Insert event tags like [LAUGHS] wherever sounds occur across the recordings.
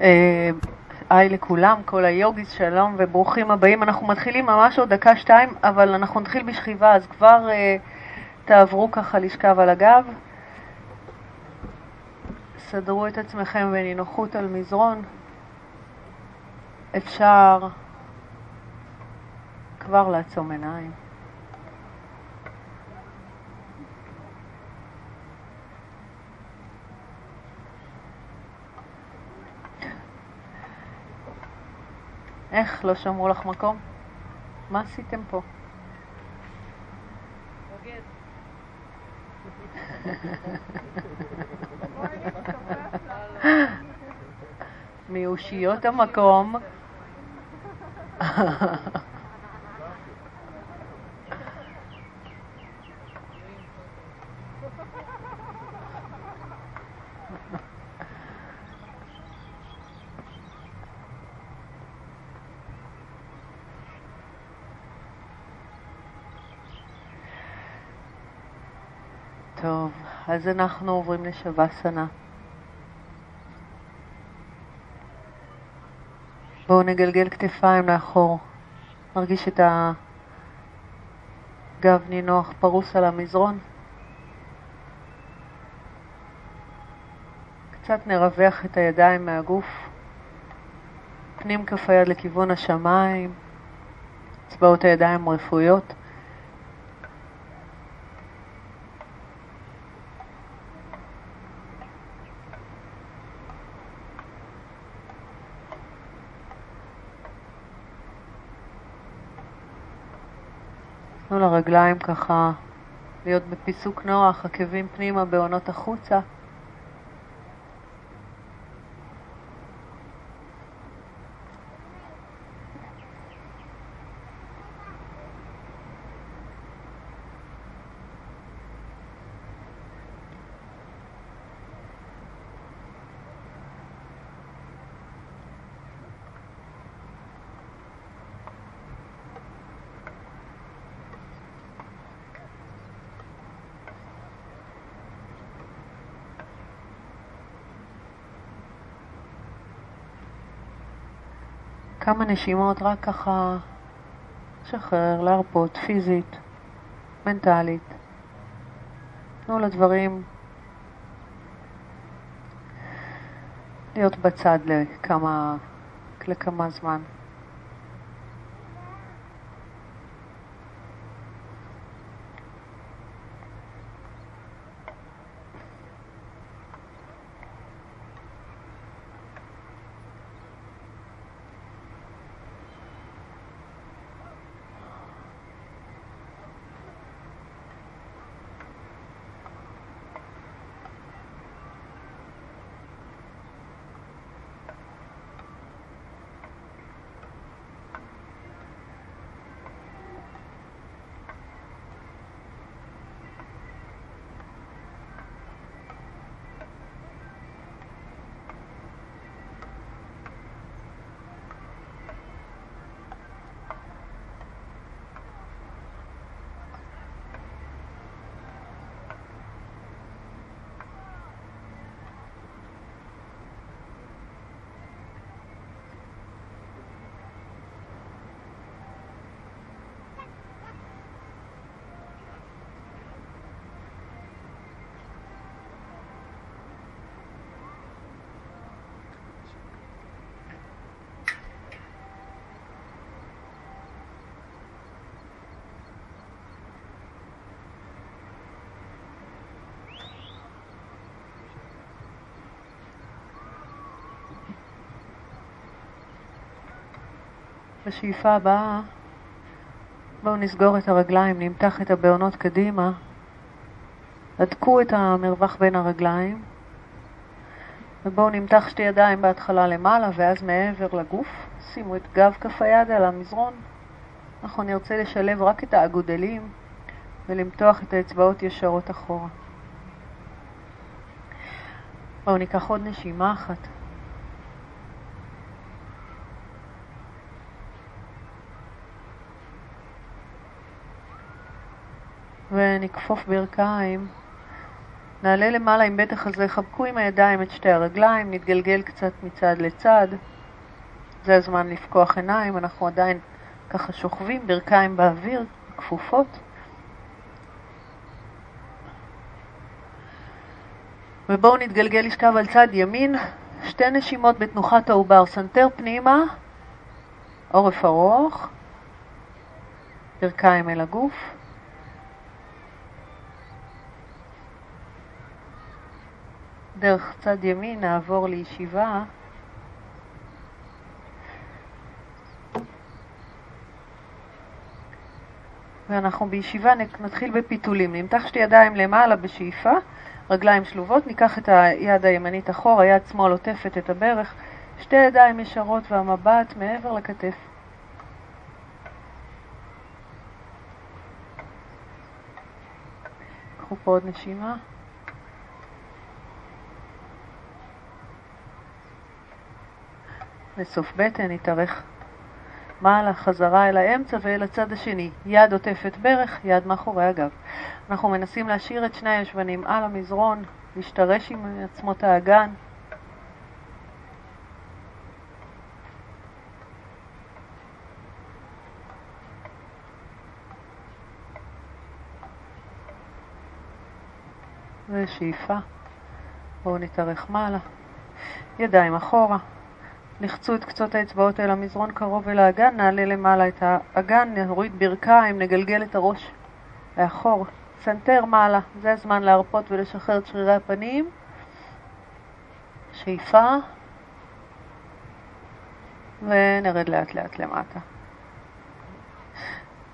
אה, היי לכולם, כל היוגיס, שלום וברוכים הבאים. אנחנו מתחילים ממש עוד דקה-שתיים, אבל אנחנו נתחיל בשכיבה, אז כבר uh, תעברו ככה לשכב על הגב. סדרו את עצמכם בנינוחות על מזרון. אפשר כבר לעצום עיניים. איך לא שמרו לך מקום? מה עשיתם פה? [LAUGHS] מאושיות המקום [LAUGHS] טוב, אז אנחנו עוברים לשווסנה. בואו נגלגל כתפיים לאחור. נרגיש את הגב נינוח פרוס על המזרון. קצת נרווח את הידיים מהגוף. פנים כף היד לכיוון השמיים. אצבעות הידיים רפויות. תנו לרגליים ככה להיות בפיסוק נוח, עקבים פנימה, בעונות החוצה. כמה נשימות, רק ככה לשחרר, להרפות, פיזית, מנטלית. תנו לדברים להיות בצד לכמה, לכמה זמן. בשאיפה הבאה בואו נסגור את הרגליים, נמתח את הבעונות קדימה, הדקו את המרווח בין הרגליים ובואו נמתח שתי ידיים בהתחלה למעלה ואז מעבר לגוף, שימו את גב כף היד על המזרון. אנחנו נרצה לשלב רק את האגודלים ולמתוח את האצבעות ישרות אחורה. בואו ניקח עוד נשימה אחת. ונכפוף ברכיים, נעלה למעלה עם בית החזה, חבקו עם הידיים את שתי הרגליים, נתגלגל קצת מצד לצד. זה הזמן לפקוח עיניים, אנחנו עדיין ככה שוכבים, ברכיים באוויר, כפופות. ובואו נתגלגל לשכב על צד ימין, שתי נשימות בתנוחת העובר, סנטר פנימה, עורף ארוך, ברכיים אל הגוף. דרך צד ימין נעבור לישיבה. ואנחנו בישיבה נתחיל בפיתולים. נמתח שתי ידיים למעלה בשאיפה, רגליים שלובות, ניקח את היד הימנית אחורה, יד שמאל עוטפת את הברך, שתי ידיים ישרות והמבט מעבר לכתף. קחו פה עוד נשימה. לסוף בטן, נתארך מעלה, חזרה אל האמצע ואל הצד השני. יד עוטפת ברך, יד מאחורי הגב. אנחנו מנסים להשאיר את שני הישבנים על המזרון, להשתרש עם עצמות האגן. ושאיפה. בואו נתארך מעלה. ידיים אחורה. לחצו את קצות האצבעות אל המזרון קרוב אל האגן, נעלה למעלה את האגן, נוריד ברכיים, נגלגל את הראש לאחור. סנטר מעלה, זה הזמן להרפות ולשחרר את שרירי הפנים. שאיפה, ונרד לאט לאט למטה.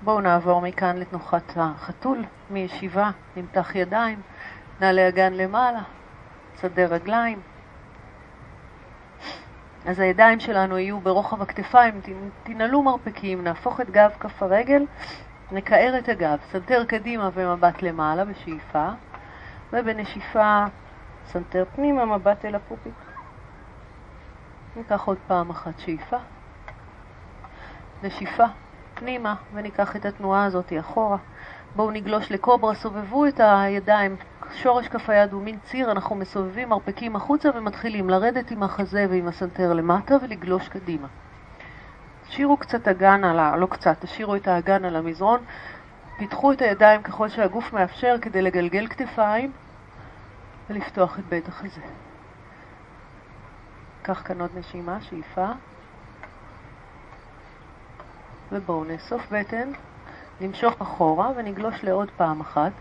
בואו נעבור מכאן לתנוחת החתול, מישיבה, נמתח ידיים, נעלה אגן למעלה, סדר רגליים. אז הידיים שלנו יהיו ברוחב הכתפיים, תנעלו מרפקים, נהפוך את גב כף הרגל, נקער את הגב, סנטר קדימה ומבט למעלה בשאיפה, ובנשיפה סנטר פנימה, מבט אל הפופיק. ניקח עוד פעם אחת שאיפה, נשיפה פנימה, וניקח את התנועה הזאת אחורה. בואו נגלוש לקוברה, סובבו את הידיים, שורש כף היד הוא מין ציר, אנחנו מסובבים מרפקים החוצה ומתחילים לרדת עם החזה ועם הסנטר למטה ולגלוש קדימה. תשאירו קצת אגן על ה... לא קצת, תשאירו את האגן על המזרון, פיתחו את הידיים ככל שהגוף מאפשר כדי לגלגל כתפיים ולפתוח את בית החזה. קח כאן עוד נשימה, שאיפה. ובואו נאסוף בטן. נמשוך אחורה ונגלוש לעוד פעם אחת.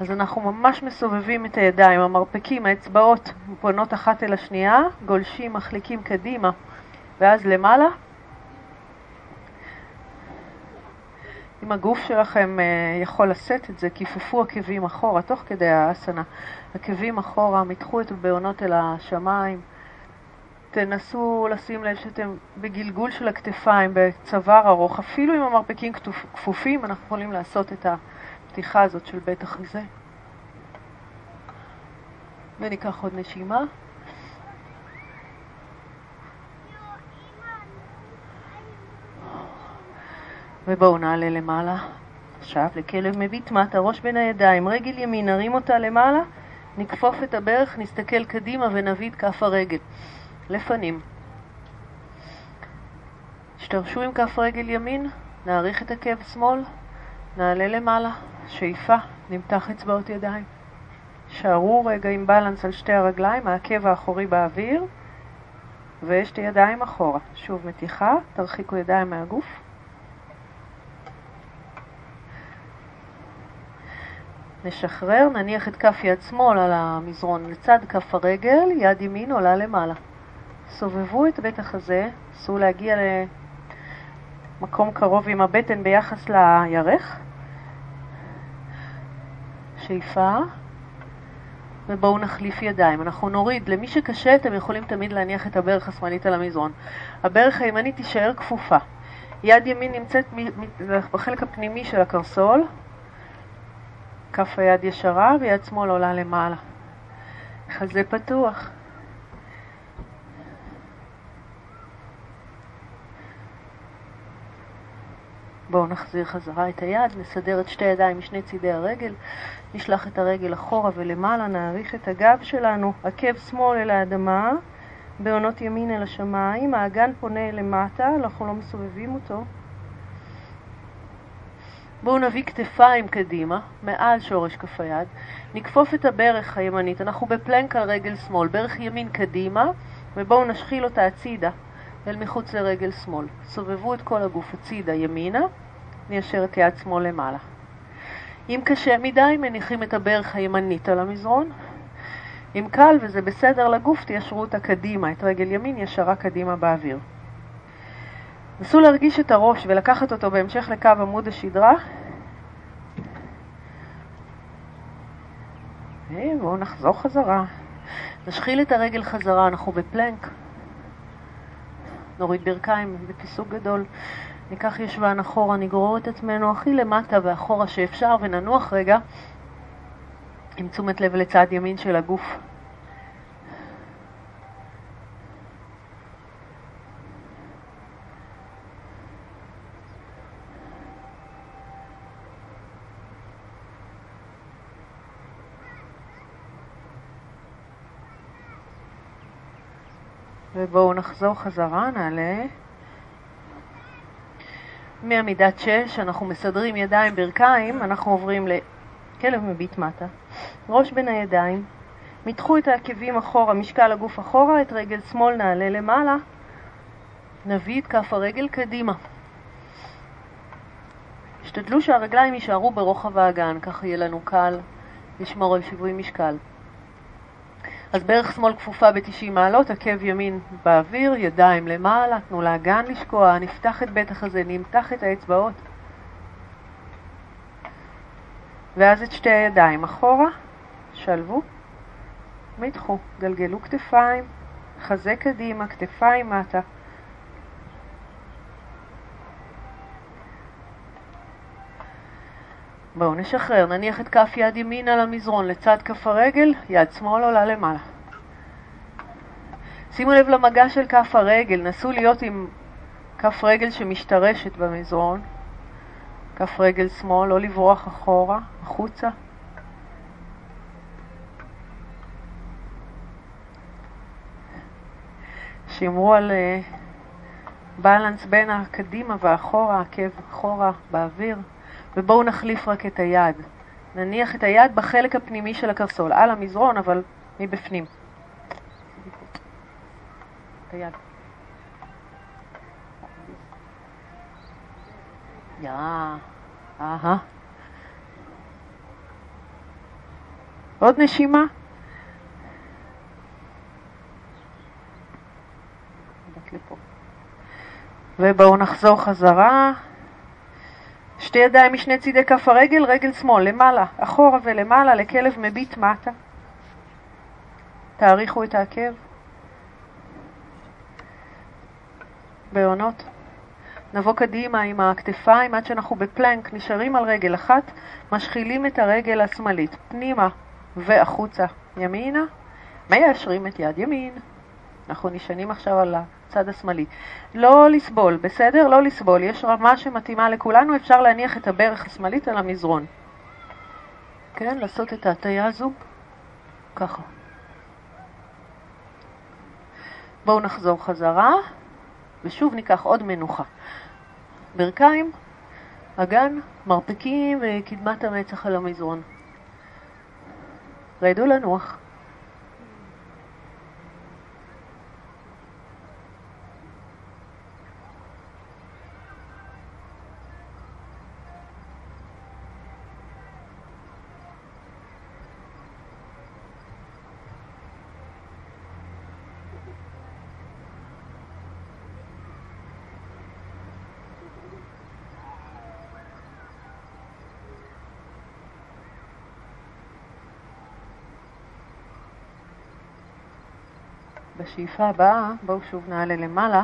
אז אנחנו ממש מסובבים את הידיים, המרפקים, האצבעות פונות אחת אל השנייה, גולשים, מחליקים קדימה, ואז למעלה. אם הגוף שלכם uh, יכול לשאת את זה, כיפפו עקבים אחורה, תוך כדי האסנה. עקבים אחורה, מתחו את הבעונות אל השמיים. תנסו לשים לב שאתם בגלגול של הכתפיים, בצוואר ארוך, אפילו אם המרפקים כפופים, אנחנו יכולים לעשות את הפתיחה הזאת של בית החזה. וניקח עוד נשימה. ובואו נעלה למעלה. עכשיו לכלב מביט מטה, ראש בין הידיים, רגל ימין, נרים אותה למעלה, נכפוף את הברך, נסתכל קדימה ונביא את כף הרגל. לפנים. השתרשו עם כף רגל ימין, נעריך את עקב שמאל, נעלה למעלה, שאיפה, נמתח אצבעות ידיים. שערו רגע עם בלנס על שתי הרגליים, העקב האחורי באוויר, ושתי ידיים אחורה. שוב מתיחה, תרחיקו ידיים מהגוף. נשחרר, נניח את כף יד שמאל על המזרון לצד כף הרגל, יד ימין עולה למעלה. סובבו את בית החזה, נסו להגיע למקום קרוב עם הבטן ביחס לירך. שאיפה. ובואו נחליף ידיים. אנחנו נוריד, למי שקשה אתם יכולים תמיד להניח את הברך השמאלית על המזרון. הברך הימנית תישאר כפופה. יד ימין נמצאת בחלק הפנימי של הקרסול, כף היד ישרה ויד שמאל עולה למעלה. חזה פתוח. בואו נחזיר חזרה את היד, נסדר את שתי ידיים משני צידי הרגל, נשלח את הרגל אחורה ולמעלה, נעריך את הגב שלנו, עקב שמאל אל האדמה, בעונות ימין אל השמיים, האגן פונה למטה, אנחנו לא מסובבים אותו. בואו נביא כתפיים קדימה, מעל שורש כף היד, נכפוף את הברך הימנית, אנחנו בפלנק על רגל שמאל, ברך ימין קדימה, ובואו נשחיל אותה הצידה, אל מחוץ לרגל שמאל. סובבו את כל הגוף הצידה ימינה, ניישר את יד שמאל למעלה. אם קשה מדי, מניחים את הברך הימנית על המזרון. אם קל וזה בסדר לגוף, תיישרו אותה קדימה, את רגל ימין ישרה קדימה באוויר. נסו להרגיש את הראש ולקחת אותו בהמשך לקו עמוד השדרה. בואו נחזור חזרה. נשחיל את הרגל חזרה, אנחנו בפלנק. נוריד ברכיים בפיסוק גדול. ניקח ישבן אחורה, נגרור את עצמנו הכי למטה ואחורה שאפשר וננוח רגע עם תשומת לב לצד ימין של הגוף. ובואו נחזור חזרה, נעלה. מעמידת שש, אנחנו מסדרים ידיים, ברכיים, אנחנו עוברים לכלב מביט מטה. ראש בין הידיים, מתחו את העקבים אחורה, משקל הגוף אחורה, את רגל שמאל נעלה למעלה, נביא את כף הרגל קדימה. השתדלו שהרגליים יישארו ברוחב האגן, ככה יהיה לנו קל לשמור על שיווי משקל. אז ברך שמאל כפופה ב-90 מעלות, עקב ימין באוויר, ידיים למעלה, תנו לאגן לשקוע, נפתח את בית החזה, נמתח את האצבעות. ואז את שתי הידיים אחורה, שלבו, מתחו, גלגלו כתפיים, חזה קדימה, כתפיים מטה. בואו נשחרר, נניח את כף יד ימין על המזרון לצד כף הרגל, יד שמאל עולה למעלה. שימו לב למגע של כף הרגל, נסו להיות עם כף רגל שמשתרשת במזרון, כף רגל שמאל, לא לברוח אחורה, החוצה. שימרו על בלנס בין הקדימה והאחורה, עקב אחורה באוויר. ובואו נחליף רק את היד. נניח את היד בחלק הפנימי של הקרסול, על המזרון, אבל מבפנים. את היד. יא, אהה. עוד נשימה. ובואו נחזור חזרה. שתי ידיים משני צידי כף הרגל, רגל שמאל, למעלה, אחורה ולמעלה, לכלב מביט מטה. תאריכו את העקב. בעונות. נבוא קדימה עם הכתפיים עד שאנחנו בפלנק, נשארים על רגל אחת, משחילים את הרגל השמאלית פנימה והחוצה ימינה, מיישרים את יד ימין. אנחנו נשענים עכשיו על הצד השמאלי. לא לסבול, בסדר? לא לסבול. יש רמה שמתאימה לכולנו, אפשר להניח את הברך השמאלית על המזרון. כן, לעשות את ההטייה הזו ככה. בואו נחזור חזרה, ושוב ניקח עוד מנוחה. ברכיים, אגן, מרפקים וקדמת המצח על המזרון. רדו לנוח. בשאיפה הבאה, בואו שוב נעלה למעלה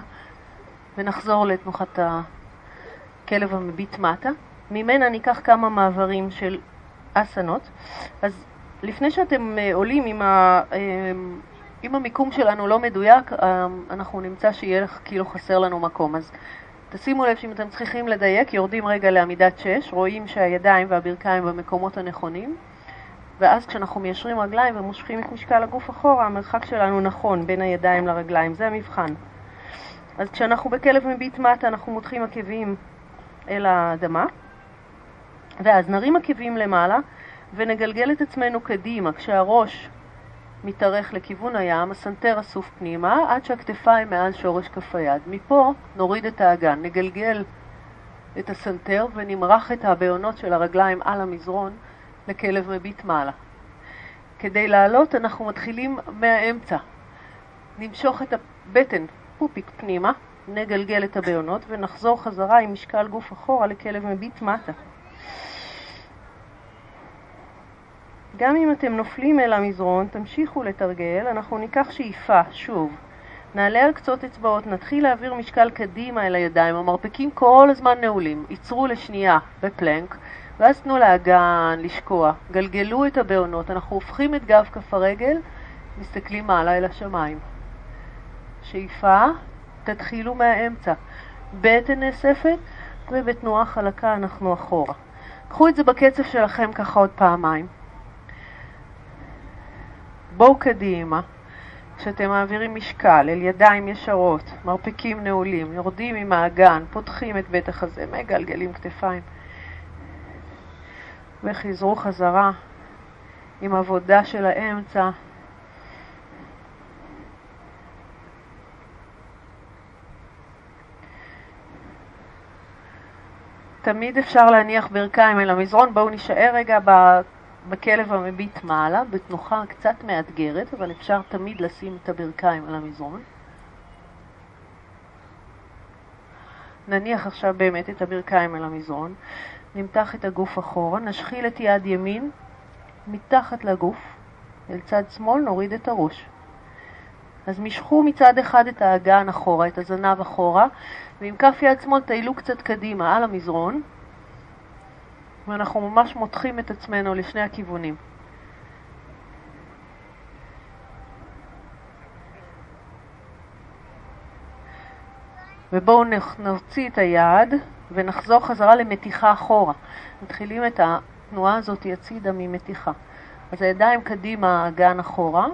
ונחזור לתנוחת הכלב המביט מטה. ממנה ניקח כמה מעברים של אסנות. אז לפני שאתם אה, עולים, אם, ה, אה, אם המיקום שלנו לא מדויק, אה, אנחנו נמצא שיהיה כאילו חסר לנו מקום. אז תשימו לב שאם אתם צריכים לדייק, יורדים רגע לעמידת 6, רואים שהידיים והברכיים במקומות הנכונים, ואז כשאנחנו מיישרים רגליים ומושכים את משקל הגוף אחורה, המרחק שלנו נכון בין הידיים לרגליים, זה המבחן. אז כשאנחנו בכלב מביט מטה, אנחנו מותחים עקבים אל האדמה, ואז נרים עקבים למעלה ונגלגל את עצמנו קדימה, כשהראש מתארך לכיוון הים, הסנטר אסוף פנימה, עד שהכתפיים מעל שורש כף היד. מפה נוריד את האגן, נגלגל את הסנטר ונמרח את הבעונות של הרגליים על המזרון לכלב מביט מעלה. כדי לעלות אנחנו מתחילים מהאמצע. נמשוך את הבטן, פופיק פנימה, נגלגל את הבעונות ונחזור חזרה עם משקל גוף אחורה לכלב מביט מטה. גם אם אתם נופלים אל המזרון, תמשיכו לתרגל, אנחנו ניקח שאיפה, שוב. נעלה על קצות אצבעות, נתחיל להעביר משקל קדימה אל הידיים, המרפקים כל הזמן נעולים, ייצרו לשנייה בפלנק, ואז תנו לאגן לשקוע, גלגלו את הבעונות, אנחנו הופכים את גב כף הרגל, מסתכלים מעלה אל השמיים. שאיפה, תתחילו מהאמצע. בטן נאספת, ובתנועה חלקה אנחנו אחורה. קחו את זה בקצב שלכם ככה עוד פעמיים. בואו קדימה, כשאתם מעבירים משקל אל ידיים ישרות, מרפקים נעולים, יורדים עם האגן, פותחים את בית החזה, מגלגלים כתפיים. וחזרו חזרה עם עבודה של האמצע. תמיד אפשר להניח ברכיים אל המזרון, בואו נשאר רגע בכלב המביט מעלה, בתנוחה קצת מאתגרת, אבל אפשר תמיד לשים את הברכיים על המזרון. נניח עכשיו באמת את הברכיים על המזרון, נמתח את הגוף אחורה, נשחיל את יד ימין מתחת לגוף, אל צד שמאל נוריד את הראש. אז משכו מצד אחד את האגן אחורה, את הזנב אחורה, ועם כף יד שמאל טיילו קצת קדימה על המזרון, ואנחנו ממש מותחים את עצמנו לשני הכיוונים. ובואו נוציא את היד ונחזור חזרה למתיחה אחורה. מתחילים את התנועה הזאת הצידה ממתיחה. אז הידיים קדימה, אגן אחורה,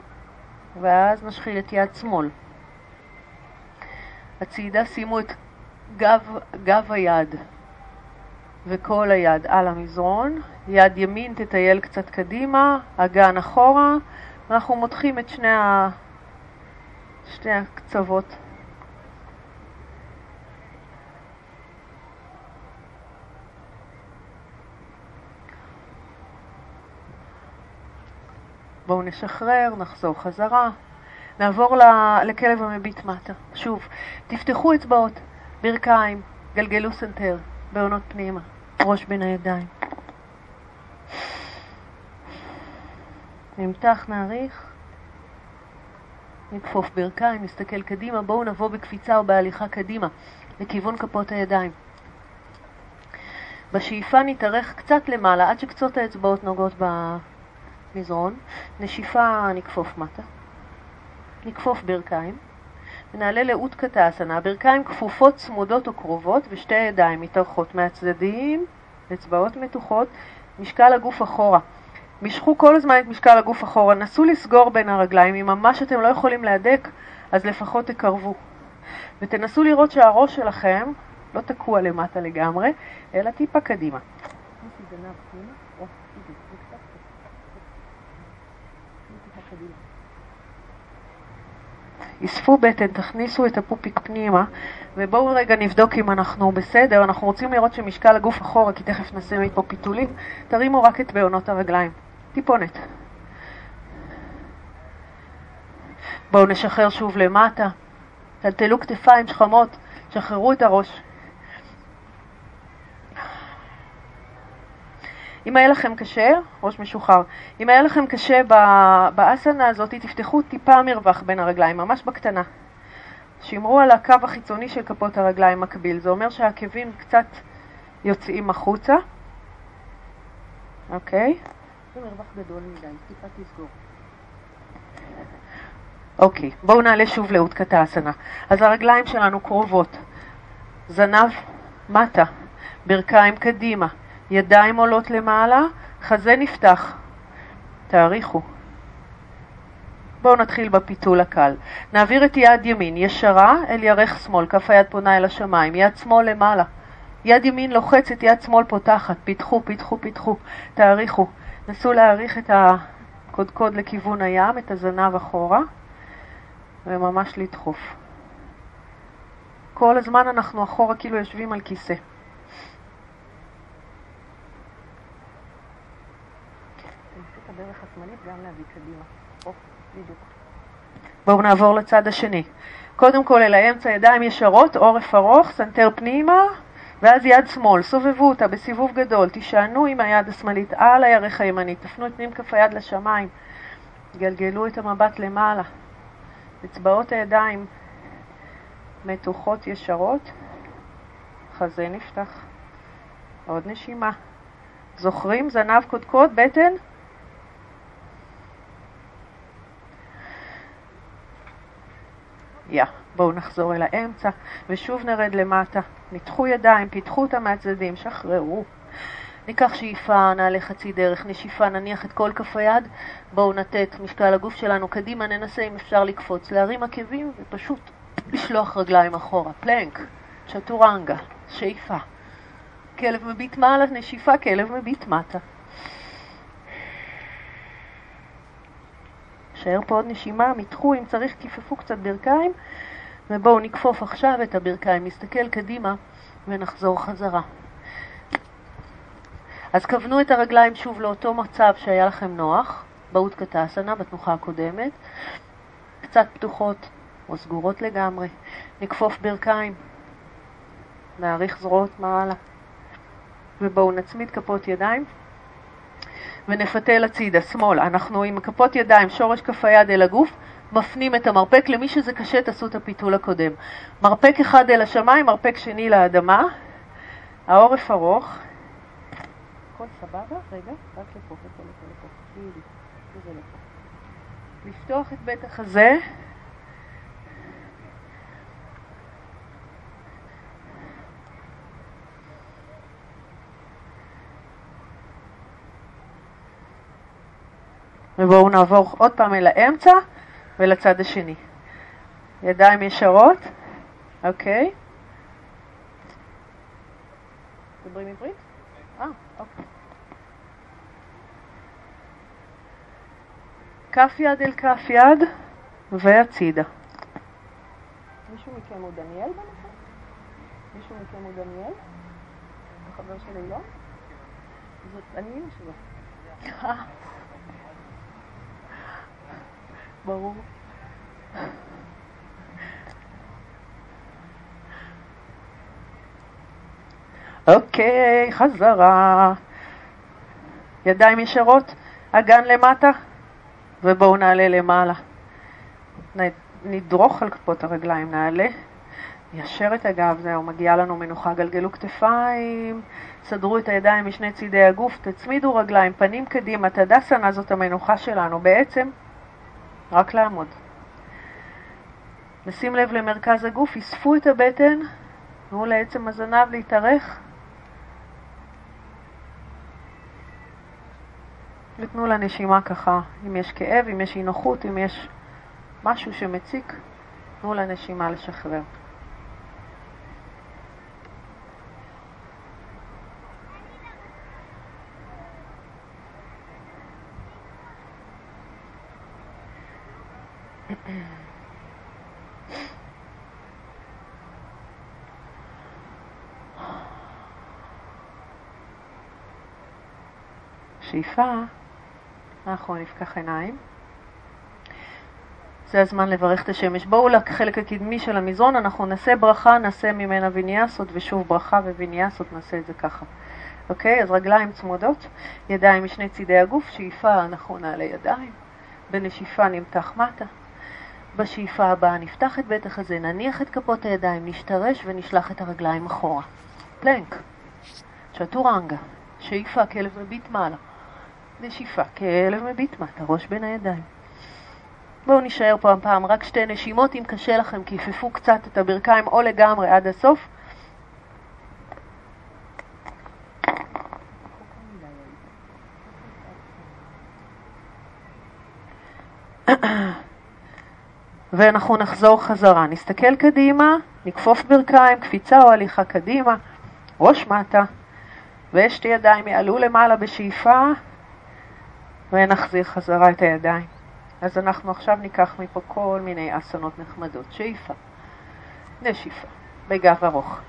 ואז נשחיל את יד שמאל. הצידה שימו את גב, גב היד וכל היד על המזרון, יד ימין תטייל קצת קדימה, אגן אחורה, ואנחנו מותחים את שני, ה... שני הקצוות. בואו נשחרר, נחזור חזרה. נעבור לכלב המביט מטה. שוב, תפתחו אצבעות, ברכיים, גלגלו סנטר, בהונות פנימה. ראש בין הידיים. נמתח, נעריך, נכפוף ברכיים, נסתכל קדימה, בואו נבוא בקפיצה או בהליכה קדימה, לכיוון כפות הידיים. בשאיפה נתארך קצת למעלה, עד שקצות האצבעות נוגעות במזרון. נשיפה נכפוף מטה, נכפוף ברכיים. ונעלה לאות קטסנה, הברכיים כפופות, צמודות או קרובות, ושתי הידיים מתארכות מהצדדים, אצבעות מתוחות, משקל הגוף אחורה. משכו כל הזמן את משקל הגוף אחורה, נסו לסגור בין הרגליים, אם ממש אתם לא יכולים להדק, אז לפחות תקרבו. ותנסו לראות שהראש שלכם לא תקוע למטה לגמרי, אלא טיפה קדימה. אספו בטן, תכניסו את הפופיק פנימה, ובואו רגע נבדוק אם אנחנו בסדר. אנחנו רוצים לראות שמשקל הגוף אחורה, כי תכף נעשה מפה פיתולים. תרימו רק את בעונות הרגליים. טיפונת. בואו נשחרר שוב למטה. טלטלו כתפיים שכמות, שחררו את הראש. אם היה לכם קשה, ראש משוחרר, אם היה לכם קשה באסנה הזאת, תפתחו טיפה מרווח בין הרגליים, ממש בקטנה. שמרו על הקו החיצוני של כפות הרגליים מקביל, זה אומר שהעקבים קצת יוצאים החוצה. אוקיי? זה מרווח גדול מדי, טיפה תסגור. אוקיי, בואו נעלה שוב לאות קטסנה. אז הרגליים שלנו קרובות. זנב מטה, ברכיים קדימה, ידיים עולות למעלה, חזה נפתח. תאריכו. בואו נתחיל בפיתול הקל. נעביר את יד ימין ישרה אל ירך שמאל, כף היד פונה אל השמיים, יד שמאל למעלה. יד ימין לוחצת, יד שמאל פותחת, פיתחו, פיתחו, פיתחו, תאריכו. נסו להאריך את הקודקוד לכיוון הים, את הזנב אחורה, וממש לדחוף. כל הזמן אנחנו אחורה כאילו יושבים על כיסא. בואו נעבור לצד השני. קודם כל אל האמצע, ידיים ישרות, עורף ארוך, סנטר פנימה, ואז יד שמאל, סובבו אותה בסיבוב גדול, תישענו עם היד השמאלית על הירך הימני, תפנו את פנים כף היד לשמיים, גלגלו את המבט למעלה, אצבעות הידיים מתוחות ישרות, חזה נפתח, עוד נשימה. זוכרים? זנב קודקוד, בטן? יא. בואו נחזור אל האמצע, ושוב נרד למטה. ניתחו ידיים, פיתחו אותם מהצדדים, שחררו. ניקח שאיפה, נעלה חצי דרך, נשיפה, נניח את כל כף היד, בואו נתת משקל הגוף שלנו קדימה, ננסה אם אפשר לקפוץ, להרים עקבים ופשוט לשלוח רגליים אחורה. פלנק, צ'טורנגה, שאיפה. כלב מביט מעלה, נשיפה, כלב מביט מטה. נשאר פה עוד נשימה, מתחו, אם צריך כיפפו קצת ברכיים, ובואו נכפוף עכשיו את הברכיים, נסתכל קדימה ונחזור חזרה. אז כוונו את הרגליים שוב לאותו מצב שהיה לכם נוח, באות קטסנה בתנוחה הקודמת, קצת פתוחות או סגורות לגמרי. נכפוף ברכיים, נאריך זרועות מעלה, ובואו נצמיד כפות ידיים. ונפתל הצידה, שמאלה. אנחנו עם כפות ידיים, שורש כף היד אל הגוף, מפנים את המרפק. למי שזה קשה, תעשו את הפיתול הקודם. מרפק אחד אל השמיים, מרפק שני לאדמה. העורף ארוך. הכל סבבה? רגע, רק לפה, לפה, לפה, לפה. לפה. לפתוח את בית החזה. ובואו נעבור עוד פעם אל האמצע ולצד השני. ידיים ישרות, אוקיי. מדברים עברית? אה, אוקיי. כף יד אל כף יד והצידה. מישהו מכם הוא דניאל בנושא? מישהו מכם הוא דניאל? החבר של אילון? זאת אני אמא שלו. ברור. אוקיי, חזרה. ידיים ישרות, אגן למטה, ובואו נעלה למעלה. נדרוך על כפות הרגליים, נעלה, יישר את הגב, זהו, מגיעה לנו מנוחה, גלגלו כתפיים, סדרו את הידיים משני צידי הגוף, תצמידו רגליים, פנים קדימה, תדסנה זאת המנוחה שלנו. בעצם רק לעמוד. נשים לב למרכז הגוף, אספו את הבטן, תנו לעצם הזנב להתארך. ותנו לנשימה ככה, אם יש כאב, אם יש אי נוחות, אם יש משהו שמציק, תנו לנשימה לשחרר. שאיפה, אנחנו נפקח עיניים. זה הזמן לברך את השמש. בואו לחלק הקדמי של המזרון, אנחנו נעשה ברכה, נעשה ממנה ויניאסות, ושוב ברכה וויניאסות, נעשה את זה ככה. אוקיי? אז רגליים צמודות, ידיים משני צידי הגוף, שאיפה אנחנו נעלה ידיים, בנשיפה נמתח מטה. בשאיפה הבאה נפתח את בית החזה, נניח את כפות הידיים, נשתרש ונשלח את הרגליים אחורה. פלנק, צ'טורנגה, שאיפה, כלב מביט מעלה. נשיפה, כלב מביט מטה, ראש בין הידיים. בואו נישאר פעם פעם, רק שתי נשימות, אם קשה לכם, כיפפו קצת את הברכיים או לגמרי עד הסוף. [COUGHS] ואנחנו נחזור חזרה. נסתכל קדימה, נכפוף ברכיים, קפיצה או הליכה קדימה, ראש מטה, ושתי ידיים יעלו למעלה בשאיפה ונחזיר חזרה את הידיים. אז אנחנו עכשיו ניקח מפה כל מיני אסונות נחמדות. שאיפה, נשיפה, בגב ארוך.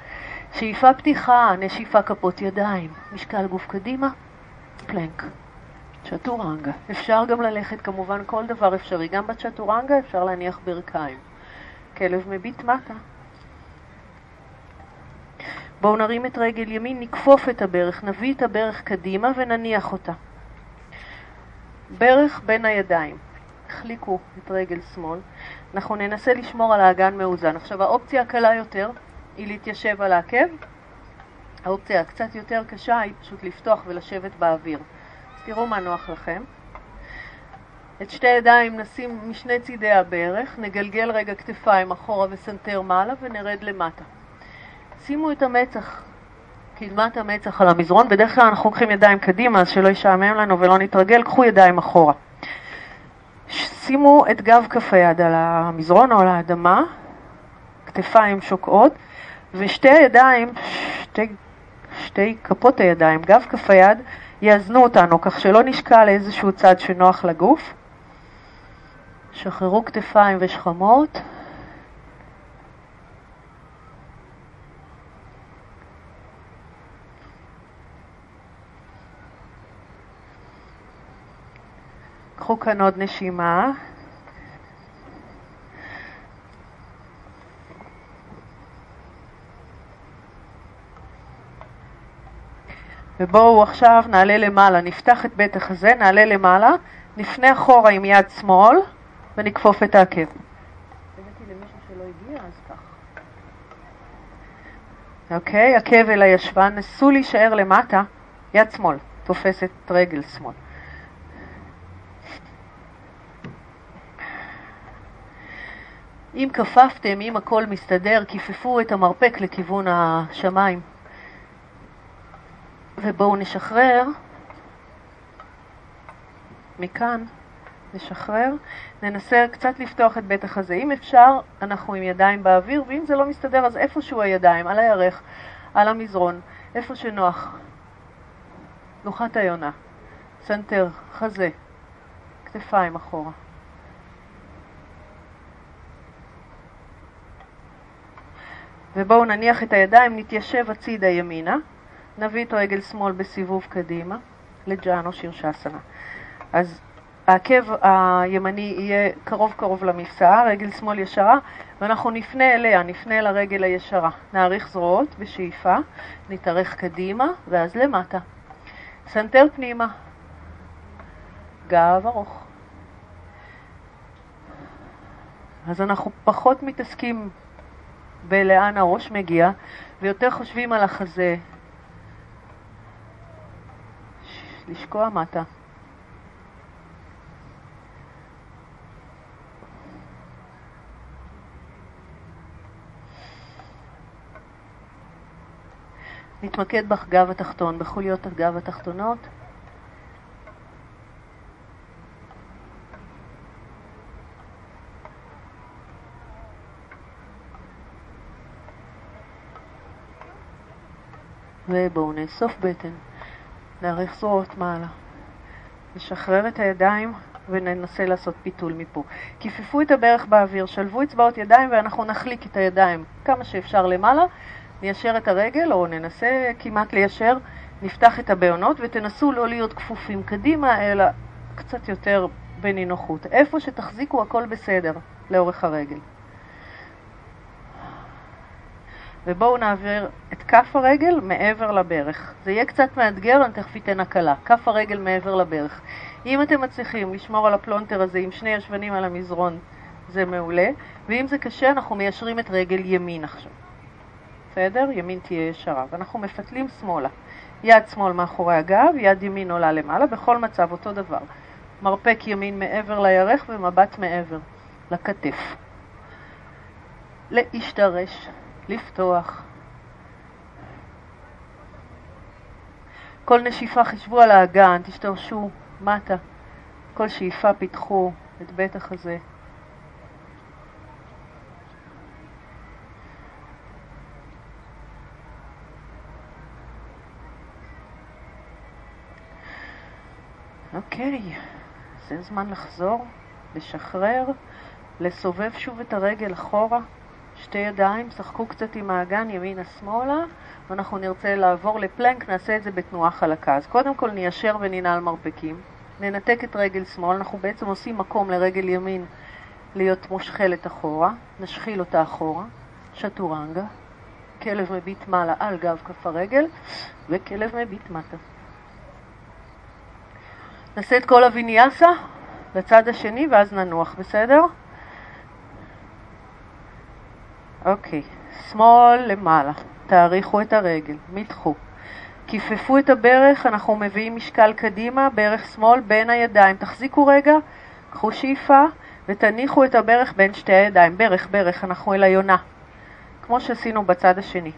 שאיפה פתיחה, נשיפה כפות ידיים, משקל גוף קדימה, פלנק. צ'טורנגה. אפשר גם ללכת, כמובן כל דבר אפשרי. גם בצ'טורנגה אפשר להניח ברכיים. כלב מביט מטה. בואו נרים את רגל ימין, נכפוף את הברך, נביא את הברך קדימה ונניח אותה. ברך בין הידיים. החליקו את רגל שמאל. אנחנו ננסה לשמור על האגן מאוזן. עכשיו, האופציה הקלה יותר היא להתיישב על העקב. האופציה הקצת יותר קשה היא פשוט לפתוח ולשבת באוויר. תראו מה נוח לכם. את שתי הידיים נשים משני צידי הברך, נגלגל רגע כתפיים אחורה וסנטר מעלה ונרד למטה. שימו את המצח, קדמת המצח על המזרון, בדרך כלל אנחנו לוקחים ידיים קדימה אז שלא ישעמם לנו ולא נתרגל, קחו ידיים אחורה. שימו את גב כף היד על המזרון או על האדמה, כתפיים שוקעות, ושתי הידיים, שתי, שתי כפות הידיים, גב כף היד, יאזנו אותנו, כך שלא נשקע לאיזשהו צד שנוח לגוף. שחררו כתפיים ושכמות. קחו כאן עוד נשימה. ובואו עכשיו נעלה למעלה, נפתח את בית החזה, נעלה למעלה, נפנה אחורה עם יד שמאל ונכפוף את העקב. אוקיי, עקב אל הישבן, נסו להישאר למטה, יד שמאל, תופסת רגל שמאל. אם כפפתם, אם הכל מסתדר, כיפפו את המרפק לכיוון השמיים. ובואו נשחרר מכאן, נשחרר, ננסה קצת לפתוח את בית החזה. אם אפשר, אנחנו עם ידיים באוויר, ואם זה לא מסתדר, אז איפשהו הידיים, על הירך, על המזרון, איפה שנוח. תנוחת היונה, סנטר, חזה, כתפיים אחורה. ובואו נניח את הידיים, נתיישב הצידה ימינה. נביא את רגל שמאל בסיבוב קדימה לג'אנו שירשאסנה. אז העקב הימני יהיה קרוב קרוב למפסעה, רגל שמאל ישרה, ואנחנו נפנה אליה, נפנה אל הרגל הישרה. נאריך זרועות בשאיפה, נתארך קדימה, ואז למטה. סנטר פנימה, גב ארוך. אז אנחנו פחות מתעסקים בלאן הראש מגיע, ויותר חושבים על החזה, לשקוע מטה. נתמקד בגב התחתון, בחוליות הגב התחתונות. ובואו נאסוף בטן. להאריך זרועות מעלה. נשחרר את הידיים וננסה לעשות פיתול מפה. כיפפו את הברך באוויר, שלבו אצבעות ידיים ואנחנו נחליק את הידיים כמה שאפשר למעלה, ניישר את הרגל או ננסה כמעט ליישר, נפתח את הבעונות ותנסו לא להיות כפופים קדימה אלא קצת יותר בנינוחות. איפה שתחזיקו הכל בסדר לאורך הרגל. ובואו נעביר את כף הרגל מעבר לברך. זה יהיה קצת מאתגר, אני תכף אתן הקלה. כף הרגל מעבר לברך. אם אתם מצליחים לשמור על הפלונטר הזה עם שני ישבנים על המזרון, זה מעולה. ואם זה קשה, אנחנו מיישרים את רגל ימין עכשיו. בסדר? ימין תהיה ישרה. ואנחנו מפתלים שמאלה. יד שמאל מאחורי הגב, יד ימין עולה למעלה, בכל מצב אותו דבר. מרפק ימין מעבר לירך ומבט מעבר לכתף. להשתרש. לפתוח. כל נשיפה חשבו על האגן, תשתרשו מטה. כל שאיפה פיתחו את בית החזה. אוקיי, זה זמן לחזור, לשחרר, לסובב שוב את הרגל אחורה. שתי ידיים, שחקו קצת עם האגן ימינה-שמאלה, ואנחנו נרצה לעבור לפלנק, נעשה את זה בתנועה חלקה. אז קודם כל ניישר וננעל מרפקים, ננתק את רגל שמאל, אנחנו בעצם עושים מקום לרגל ימין להיות מושכלת אחורה, נשחיל אותה אחורה, שטורנגה, כלב מביט מעלה על גב כף הרגל, וכלב מביט מטה. נעשה את כל הוויניאסה לצד השני ואז ננוח, בסדר? אוקיי, שמאל למעלה, תאריכו את הרגל, מתחו. כיפפו את הברך, אנחנו מביאים משקל קדימה, ברך שמאל בין הידיים. תחזיקו רגע, קחו שאיפה ותניחו את הברך בין שתי הידיים. ברך, ברך, אנחנו אל היונה, כמו שעשינו בצד השני.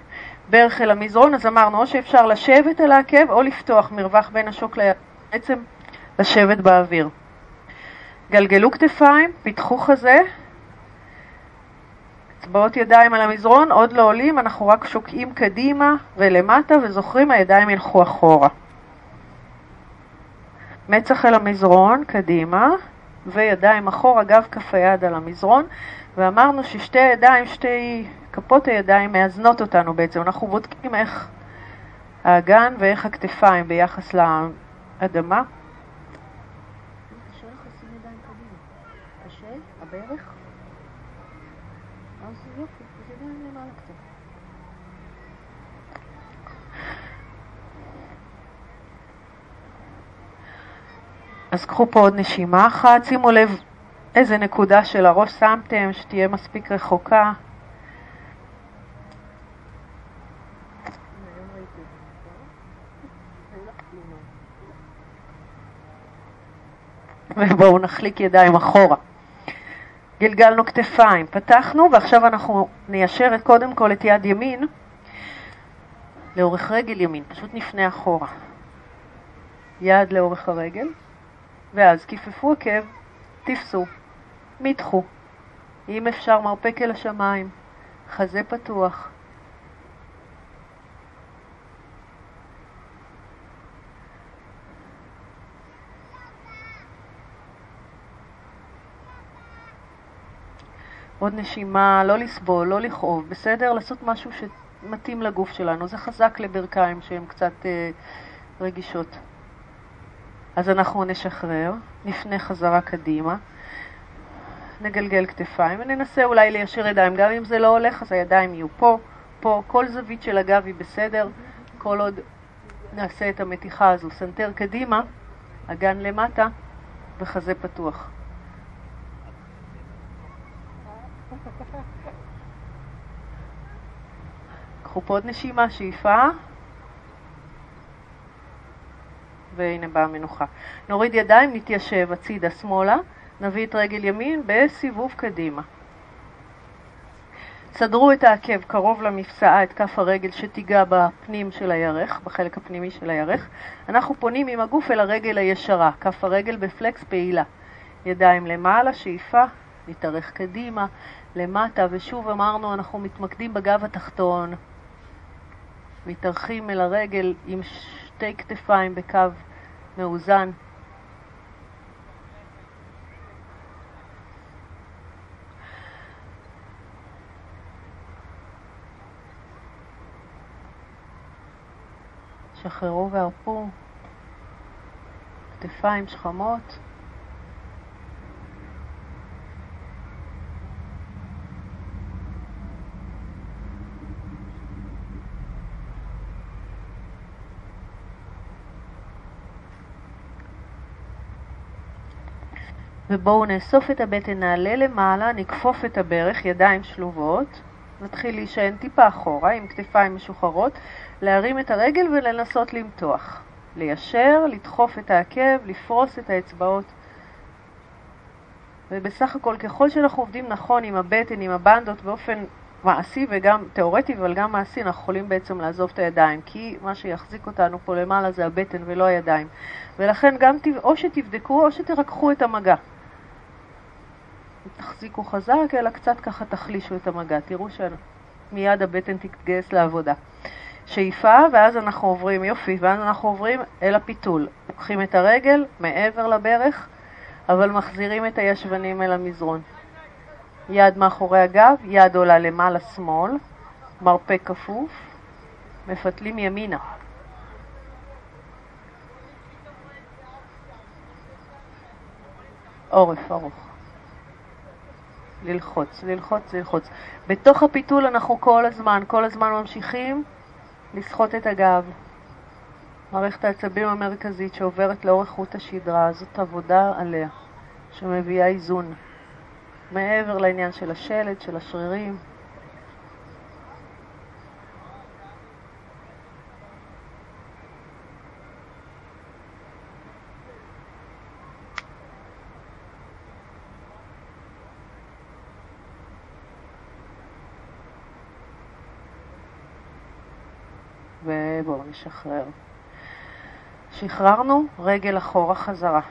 ברך אל המזרון, אז אמרנו או שאפשר לשבת על העקב או לפתוח מרווח בין השוק ליד, בעצם לשבת באוויר. גלגלו כתפיים, פיתחו חזה, אצבעות ידיים על המזרון, עוד לא עולים, אנחנו רק שוקעים קדימה ולמטה וזוכרים, הידיים ילכו אחורה. מצח אל המזרון, קדימה, וידיים אחורה, גב כף היד על המזרון, ואמרנו ששתי הידיים, שתי כפות הידיים מאזנות אותנו בעצם. אנחנו בודקים איך האגן ואיך הכתפיים ביחס לאדמה. הברך? אז יופי, אז ידיים למעלה קצת. אז קחו פה עוד נשימה אחת, שימו לב איזה נקודה של הראש שמתם, שתהיה מספיק רחוקה. ובואו נחליק ידיים אחורה. גלגלנו כתפיים, פתחנו ועכשיו אנחנו ניישר קודם כל את יד ימין לאורך רגל ימין, פשוט נפנה אחורה. יד לאורך הרגל, ואז כיפפו עקב, תפסו, מתחו. אם אפשר מרפק אל השמיים, חזה פתוח. עוד נשימה, לא לסבול, לא לכאוב, בסדר? לעשות משהו שמתאים לגוף שלנו. זה חזק לברכיים שהן קצת אה, רגישות. אז אנחנו נשחרר, נפנה חזרה קדימה, נגלגל כתפיים וננסה אולי ליישר ידיים. גם אם זה לא הולך, אז הידיים יהיו פה, פה, כל זווית של הגב היא בסדר, כל עוד נעשה את המתיחה הזו. סנטר קדימה, אגן למטה וחזה פתוח. קחו פה עוד נשימה, שאיפה. והנה באה המנוחה. נוריד ידיים, נתיישב הצידה שמאלה, נביא את רגל ימין בסיבוב קדימה. סדרו את העקב קרוב למפסעה, את כף הרגל שתיגע בפנים של הירך, בחלק הפנימי של הירך. אנחנו פונים עם הגוף אל הרגל הישרה, כף הרגל בפלקס פעילה. ידיים למעלה, שאיפה, נתארך קדימה, למטה, ושוב אמרנו, אנחנו מתמקדים בגב התחתון, מתארחים אל הרגל עם שתי כתפיים בקו מאוזן. שחררו והרפו, כתפיים שכמות. ובואו נאסוף את הבטן, נעלה למעלה, נכפוף את הברך, ידיים שלובות, נתחיל להישען טיפה אחורה עם כתפיים משוחררות, להרים את הרגל ולנסות למתוח. ליישר, לדחוף את העקב, לפרוס את האצבעות. ובסך הכל, ככל שאנחנו עובדים נכון עם הבטן, עם הבנדות, באופן מעשי וגם תיאורטי, אבל גם מעשי, אנחנו יכולים בעצם לעזוב את הידיים, כי מה שיחזיק אותנו פה למעלה זה הבטן ולא הידיים. ולכן גם או שתבדקו או שתרככו את המגע. תחזיקו חזק, אלא קצת ככה תחלישו את המגע. תראו שמיד הבטן תתגייס לעבודה. שאיפה, ואז אנחנו עוברים, יופי, ואז אנחנו עוברים אל הפיתול. לוקחים את הרגל מעבר לברך, אבל מחזירים את הישבנים אל המזרון. יד מאחורי הגב, יד עולה למעלה שמאל, מרפק כפוף, מפתלים ימינה. עורף ארוך. ללחוץ, ללחוץ, ללחוץ. בתוך הפיתול אנחנו כל הזמן, כל הזמן ממשיכים לסחוט את הגב. מערכת העצבים המרכזית שעוברת לאורך חוט השדרה, זאת עבודה עליה, שמביאה איזון. מעבר לעניין של השלד, של השרירים. ובואו נשחרר. שחררנו, רגל אחורה חזרה.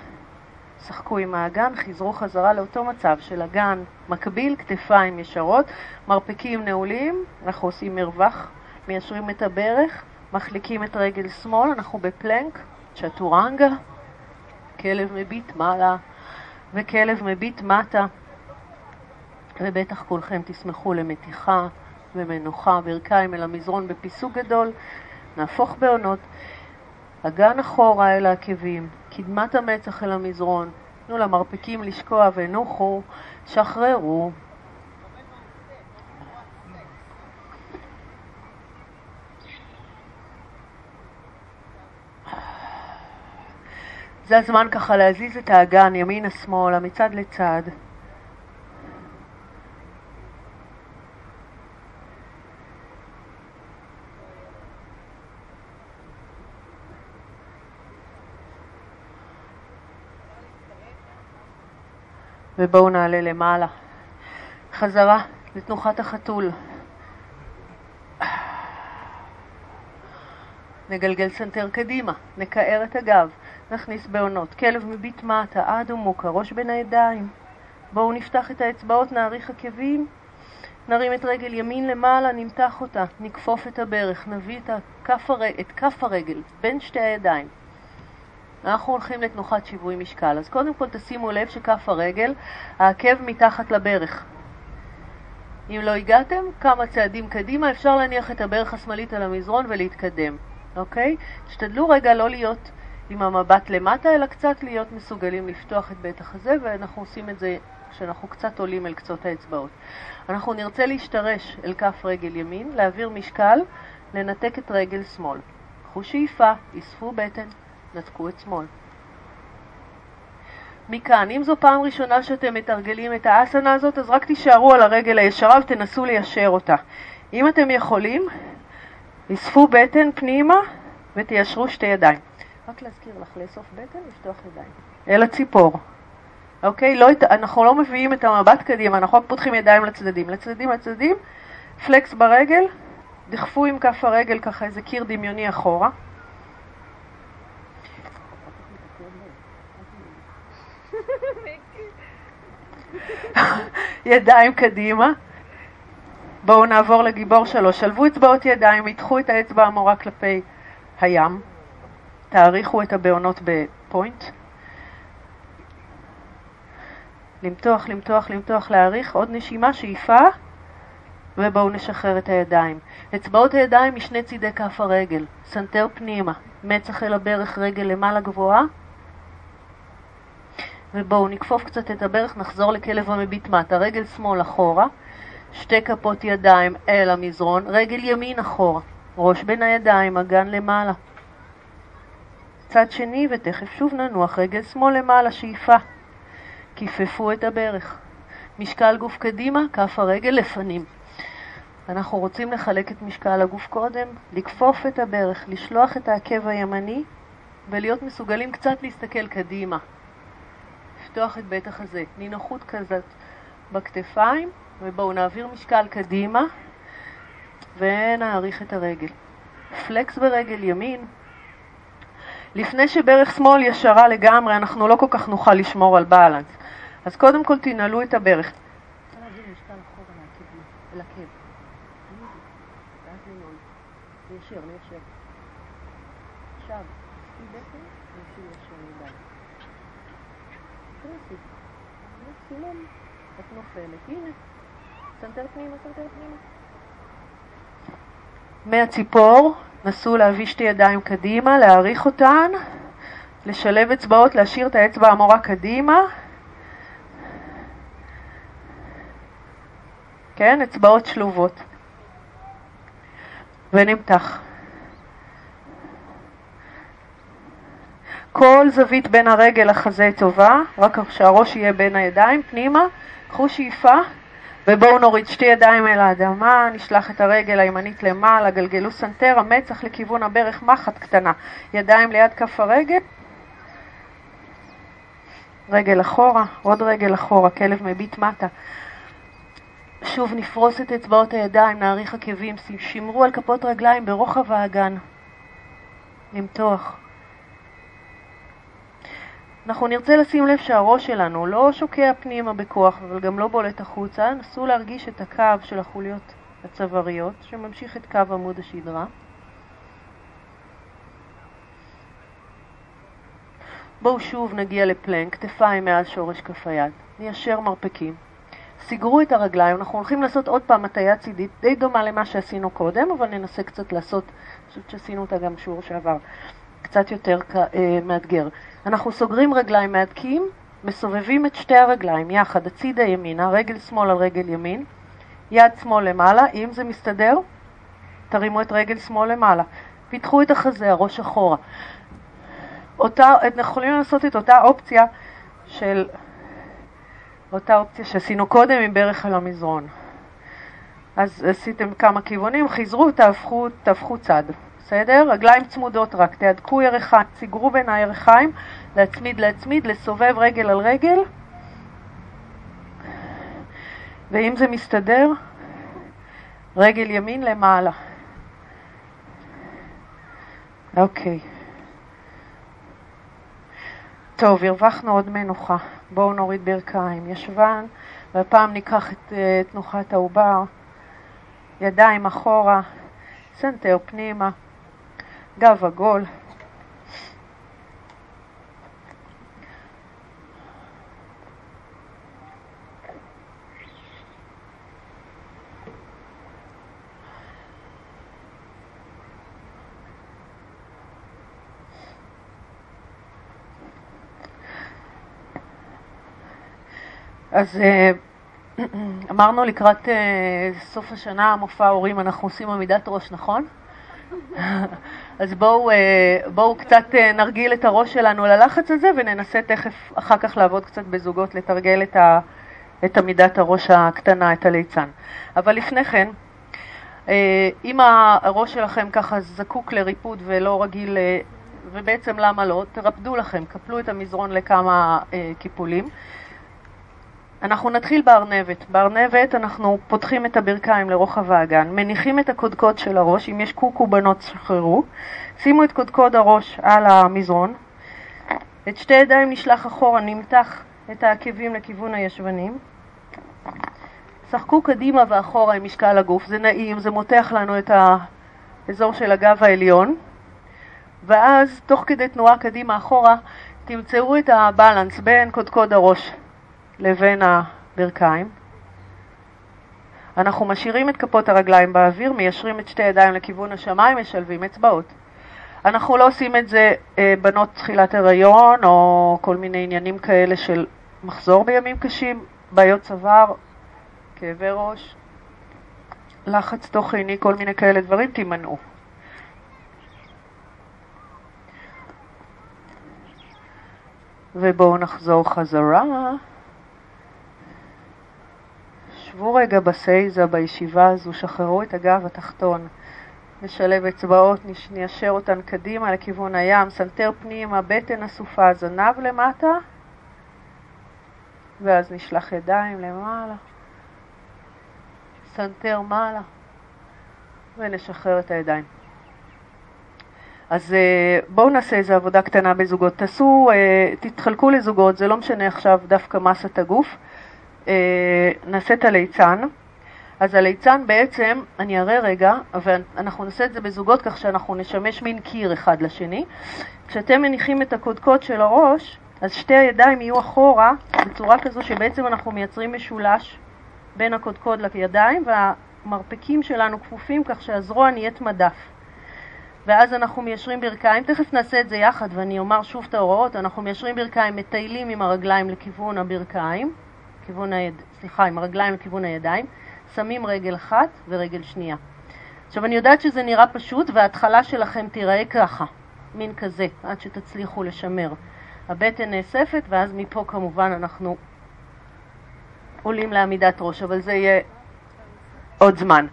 שחקו עם האגן, חזרו חזרה לאותו מצב של אגן מקביל, כתפיים ישרות, מרפקים נעולים, אנחנו עושים מרווח, מיישרים את הברך, מחליקים את רגל שמאל, אנחנו בפלנק, צ'טורנגה, כלב מביט מעלה וכלב מביט מטה, ובטח כולכם תשמחו למתיחה ומנוחה, ברכיים אל המזרון בפיסוק גדול, נהפוך בעונות, אגן אחורה אל העקבים, קדמת המצח אל המזרון, תנו למרפקים לשקוע ונוחו, שחררו. זה הזמן ככה להזיז את האגן ימינה-שמאלה, מצד לצד. ובואו נעלה למעלה. חזרה לתנוחת החתול. נגלגל סנטר קדימה, נקער את הגב, נכניס בהונות, כלב מביט מטה, עד עמוק, הראש בין הידיים. בואו נפתח את האצבעות, נאריך עקבים, נרים את רגל ימין למעלה, נמתח אותה, נכפוף את הברך, נביא את כף, הר... את כף הרגל בין שתי הידיים. אנחנו הולכים לתנוחת שיווי משקל. אז קודם כל תשימו לב שכף הרגל, העקב מתחת לברך. אם לא הגעתם, כמה צעדים קדימה, אפשר להניח את הברך השמאלית על המזרון ולהתקדם, אוקיי? תשתדלו רגע לא להיות עם המבט למטה, אלא קצת להיות מסוגלים לפתוח את בית החזה, ואנחנו עושים את זה כשאנחנו קצת עולים אל קצות האצבעות. אנחנו נרצה להשתרש אל כף רגל ימין, להעביר משקל, לנתק את רגל שמאל. קחו שאיפה, אספו בטן, נתקו את שמאל. מכאן, אם זו פעם ראשונה שאתם מתרגלים את האסנה הזאת, אז רק תישארו על הרגל הישרה ותנסו ליישר אותה. אם אתם יכולים, אספו בטן פנימה ותיישרו שתי ידיים. רק להזכיר לך, לאסוף בטן, לפתוח ידיים. אל הציפור. אוקיי? לא, אנחנו לא מביאים את המבט קדימה, אנחנו רק פותחים ידיים לצדדים. לצדדים, לצדדים, פלקס ברגל, דחפו עם כף הרגל ככה איזה קיר דמיוני אחורה. [LAUGHS] ידיים קדימה. בואו נעבור לגיבור שלוש. שלבו אצבעות ידיים, ידחו את האצבע המורה כלפי הים. תאריכו את הבעונות בפוינט. למתוח, למתוח, למתוח, להאריך. עוד נשימה, שאיפה. ובואו נשחרר את הידיים. אצבעות הידיים משני צידי כף הרגל. סנטר פנימה. מצח אל הברך, רגל למעלה גבוהה. ובואו נכפוף קצת את הברך, נחזור לכלב המביט מטה, רגל שמאל אחורה, שתי כפות ידיים אל המזרון, רגל ימין אחורה, ראש בין הידיים, אגן למעלה. צד שני ותכף שוב ננוח, רגל שמאל למעלה, שאיפה. כיפפו את הברך. משקל גוף קדימה, כף הרגל לפנים. אנחנו רוצים לחלק את משקל הגוף קודם, לכפוף את הברך, לשלוח את העקב הימני ולהיות מסוגלים קצת להסתכל קדימה. לפתוח את בית החזה. נינוחות כזאת בכתפיים, ובואו נעביר משקל קדימה ונעריך את הרגל. פלקס ברגל ימין. לפני שברך שמאל ישרה לגמרי, אנחנו לא כל כך נוכל לשמור על בלנס. אז קודם כל תנעלו את הברך. ליישר, ליישר. עכשיו, עשי בטן, נסי ליישר ידיים. תנסי. סולם. נופלת. הנה. סנטר פנימה, סנטר פנימה. מהציפור, נסו להביא שתי ידיים קדימה, להאריך אותן, לשלב אצבעות, להשאיר את האצבע המורה קדימה. כן, אצבעות שלובות. ונמתח. כל זווית בין הרגל לחזה טובה, רק שהראש יהיה בין הידיים, פנימה, קחו שאיפה ובואו נוריד שתי ידיים אל האדמה, נשלח את הרגל הימנית למעלה, גלגלו סנטר, המצח לכיוון הברך, מחט קטנה, ידיים ליד כף הרגל, רגל אחורה, עוד רגל אחורה, כלב מביט מטה. שוב נפרוס את אצבעות הידיים, נאריך עקבים, שמרו על כפות רגליים ברוחב האגן. למתוח. אנחנו נרצה לשים לב שהראש שלנו לא שוקע פנימה בכוח, אבל גם לא בולט החוצה. נסו להרגיש את הקו של החוליות הצוואריות, שממשיך את קו עמוד השדרה. בואו שוב נגיע לפלנק, כתפיים מעל שורש כף היד. ניישר מרפקים. סגרו את הרגליים, אנחנו הולכים לעשות עוד פעם הטיה צידית, די דומה למה שעשינו קודם, אבל ננסה קצת לעשות, אני חושבת שעשינו אותה גם שיעור שעבר, קצת יותר אה, מאתגר. אנחנו סוגרים רגליים מהדקים, מסובבים את שתי הרגליים יחד, הצידה ימינה, רגל שמאל על רגל ימין, יד שמאל למעלה, אם זה מסתדר, תרימו את רגל שמאל למעלה. פיתחו את החזה, הראש אחורה. אותה, אנחנו יכולים לעשות את אותה אופציה של, אותה אופציה שעשינו קודם עם ברך על המזרון. אז עשיתם כמה כיוונים, חזרו, תהפכו, תהפכו צד. בסדר? רגליים צמודות רק, תהדקו ירכיים, סגרו בין הירכיים, להצמיד להצמיד, לסובב רגל על רגל, ואם זה מסתדר, רגל ימין למעלה. אוקיי. טוב, הרווחנו עוד מנוחה. בואו נוריד ברכיים. ישבן, והפעם ניקח את uh, תנוחת העובר, ידיים אחורה, סנטר פנימה. גב עגול. אז אה, [CLEARS THROAT] אמרנו לקראת אה, סוף השנה, מופע הורים, אנחנו עושים עמידת ראש, נכון? [LAUGHS] אז בואו, אה, בואו קצת אה, נרגיל את הראש שלנו ללחץ הזה וננסה תכף אחר כך לעבוד קצת בזוגות, לתרגל את, ה, את עמידת הראש הקטנה, את הליצן. אבל לפני כן, אה, אם הראש שלכם ככה זקוק לריפוד ולא רגיל, ובעצם למה לא, תרפדו לכם, קפלו את המזרון לכמה קיפולים. אנחנו נתחיל בארנבת. בארנבת אנחנו פותחים את הברכיים לרוחב האגן, מניחים את הקודקוד של הראש, אם יש קוקו בנות שחררו, שימו את קודקוד הראש על המזרון, את שתי ידיים נשלח אחורה, נמתח את העקבים לכיוון הישבנים, שחקו קדימה ואחורה עם משקל הגוף, זה נעים, זה מותח לנו את האזור של הגב העליון, ואז תוך כדי תנועה קדימה אחורה תמצאו את הבלנס בין קודקוד הראש לבין הברכיים. אנחנו משאירים את כפות הרגליים באוויר, מיישרים את שתי ידיים לכיוון השמיים, משלבים אצבעות. אנחנו לא עושים את זה אה, בנות תחילת הריון או כל מיני עניינים כאלה של מחזור בימים קשים, בעיות צוואר, כאבי ראש, לחץ תוך-עיני, כל מיני כאלה דברים, תימנעו. ובואו נחזור חזרה. שבו רגע בסייזה, בישיבה הזו, שחררו את הגב התחתון. נשלב אצבעות, ניישר אותן קדימה לכיוון הים, סנטר פנימה, בטן אסופה, זנב למטה, ואז נשלח ידיים למעלה, סנטר מעלה, ונשחרר את הידיים. אז אה, בואו נעשה איזו עבודה קטנה בזוגות. תעשו, אה, תתחלקו לזוגות, זה לא משנה עכשיו דווקא מסת הגוף. אה, נעשה את הליצן. אז הליצן בעצם, אני אראה רגע, ואנחנו נעשה את זה בזוגות כך שאנחנו נשמש מין קיר אחד לשני. כשאתם מניחים את הקודקוד של הראש, אז שתי הידיים יהיו אחורה בצורה כזו שבעצם אנחנו מייצרים משולש בין הקודקוד לידיים והמרפקים שלנו כפופים כך שהזרוע נהיית מדף. ואז אנחנו מיישרים ברכיים, תכף נעשה את זה יחד ואני אומר שוב את ההוראות, אנחנו מיישרים ברכיים, מטיילים עם הרגליים לכיוון הברכיים, כיוון היד... סליחה, עם הרגליים לכיוון הידיים, שמים רגל אחת ורגל שנייה. עכשיו אני יודעת שזה נראה פשוט וההתחלה שלכם תיראה ככה, מין כזה, עד שתצליחו לשמר. הבטן נאספת ואז מפה כמובן אנחנו עולים לעמידת ראש, אבל זה יהיה עוד זמן.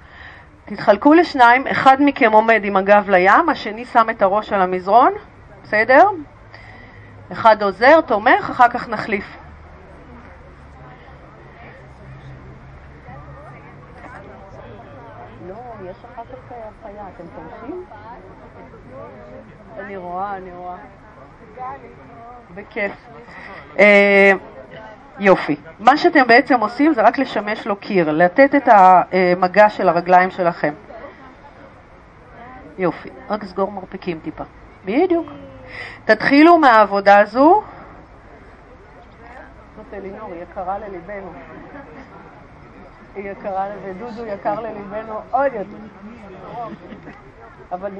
תתחלקו לשניים, אחד מכם עומד עם הגב לים, השני שם את הראש על המזרון, בסדר? אחד עוזר, תומך, אחר כך נחליף. לא, יש אחר הנחיה, אתם תומכים? אני רואה, אני רואה. בכיף. אה, יופי. מה שאתם בעצם עושים זה רק לשמש לו קיר, לתת את המגע של הרגליים שלכם. יופי. רק סגור מרפקים טיפה. בדיוק. תתחילו מהעבודה הזו. זאת אלינור, יקרה לליבנו. היא יקרה, ודודו יקר לליבנו עוד יותר. אבל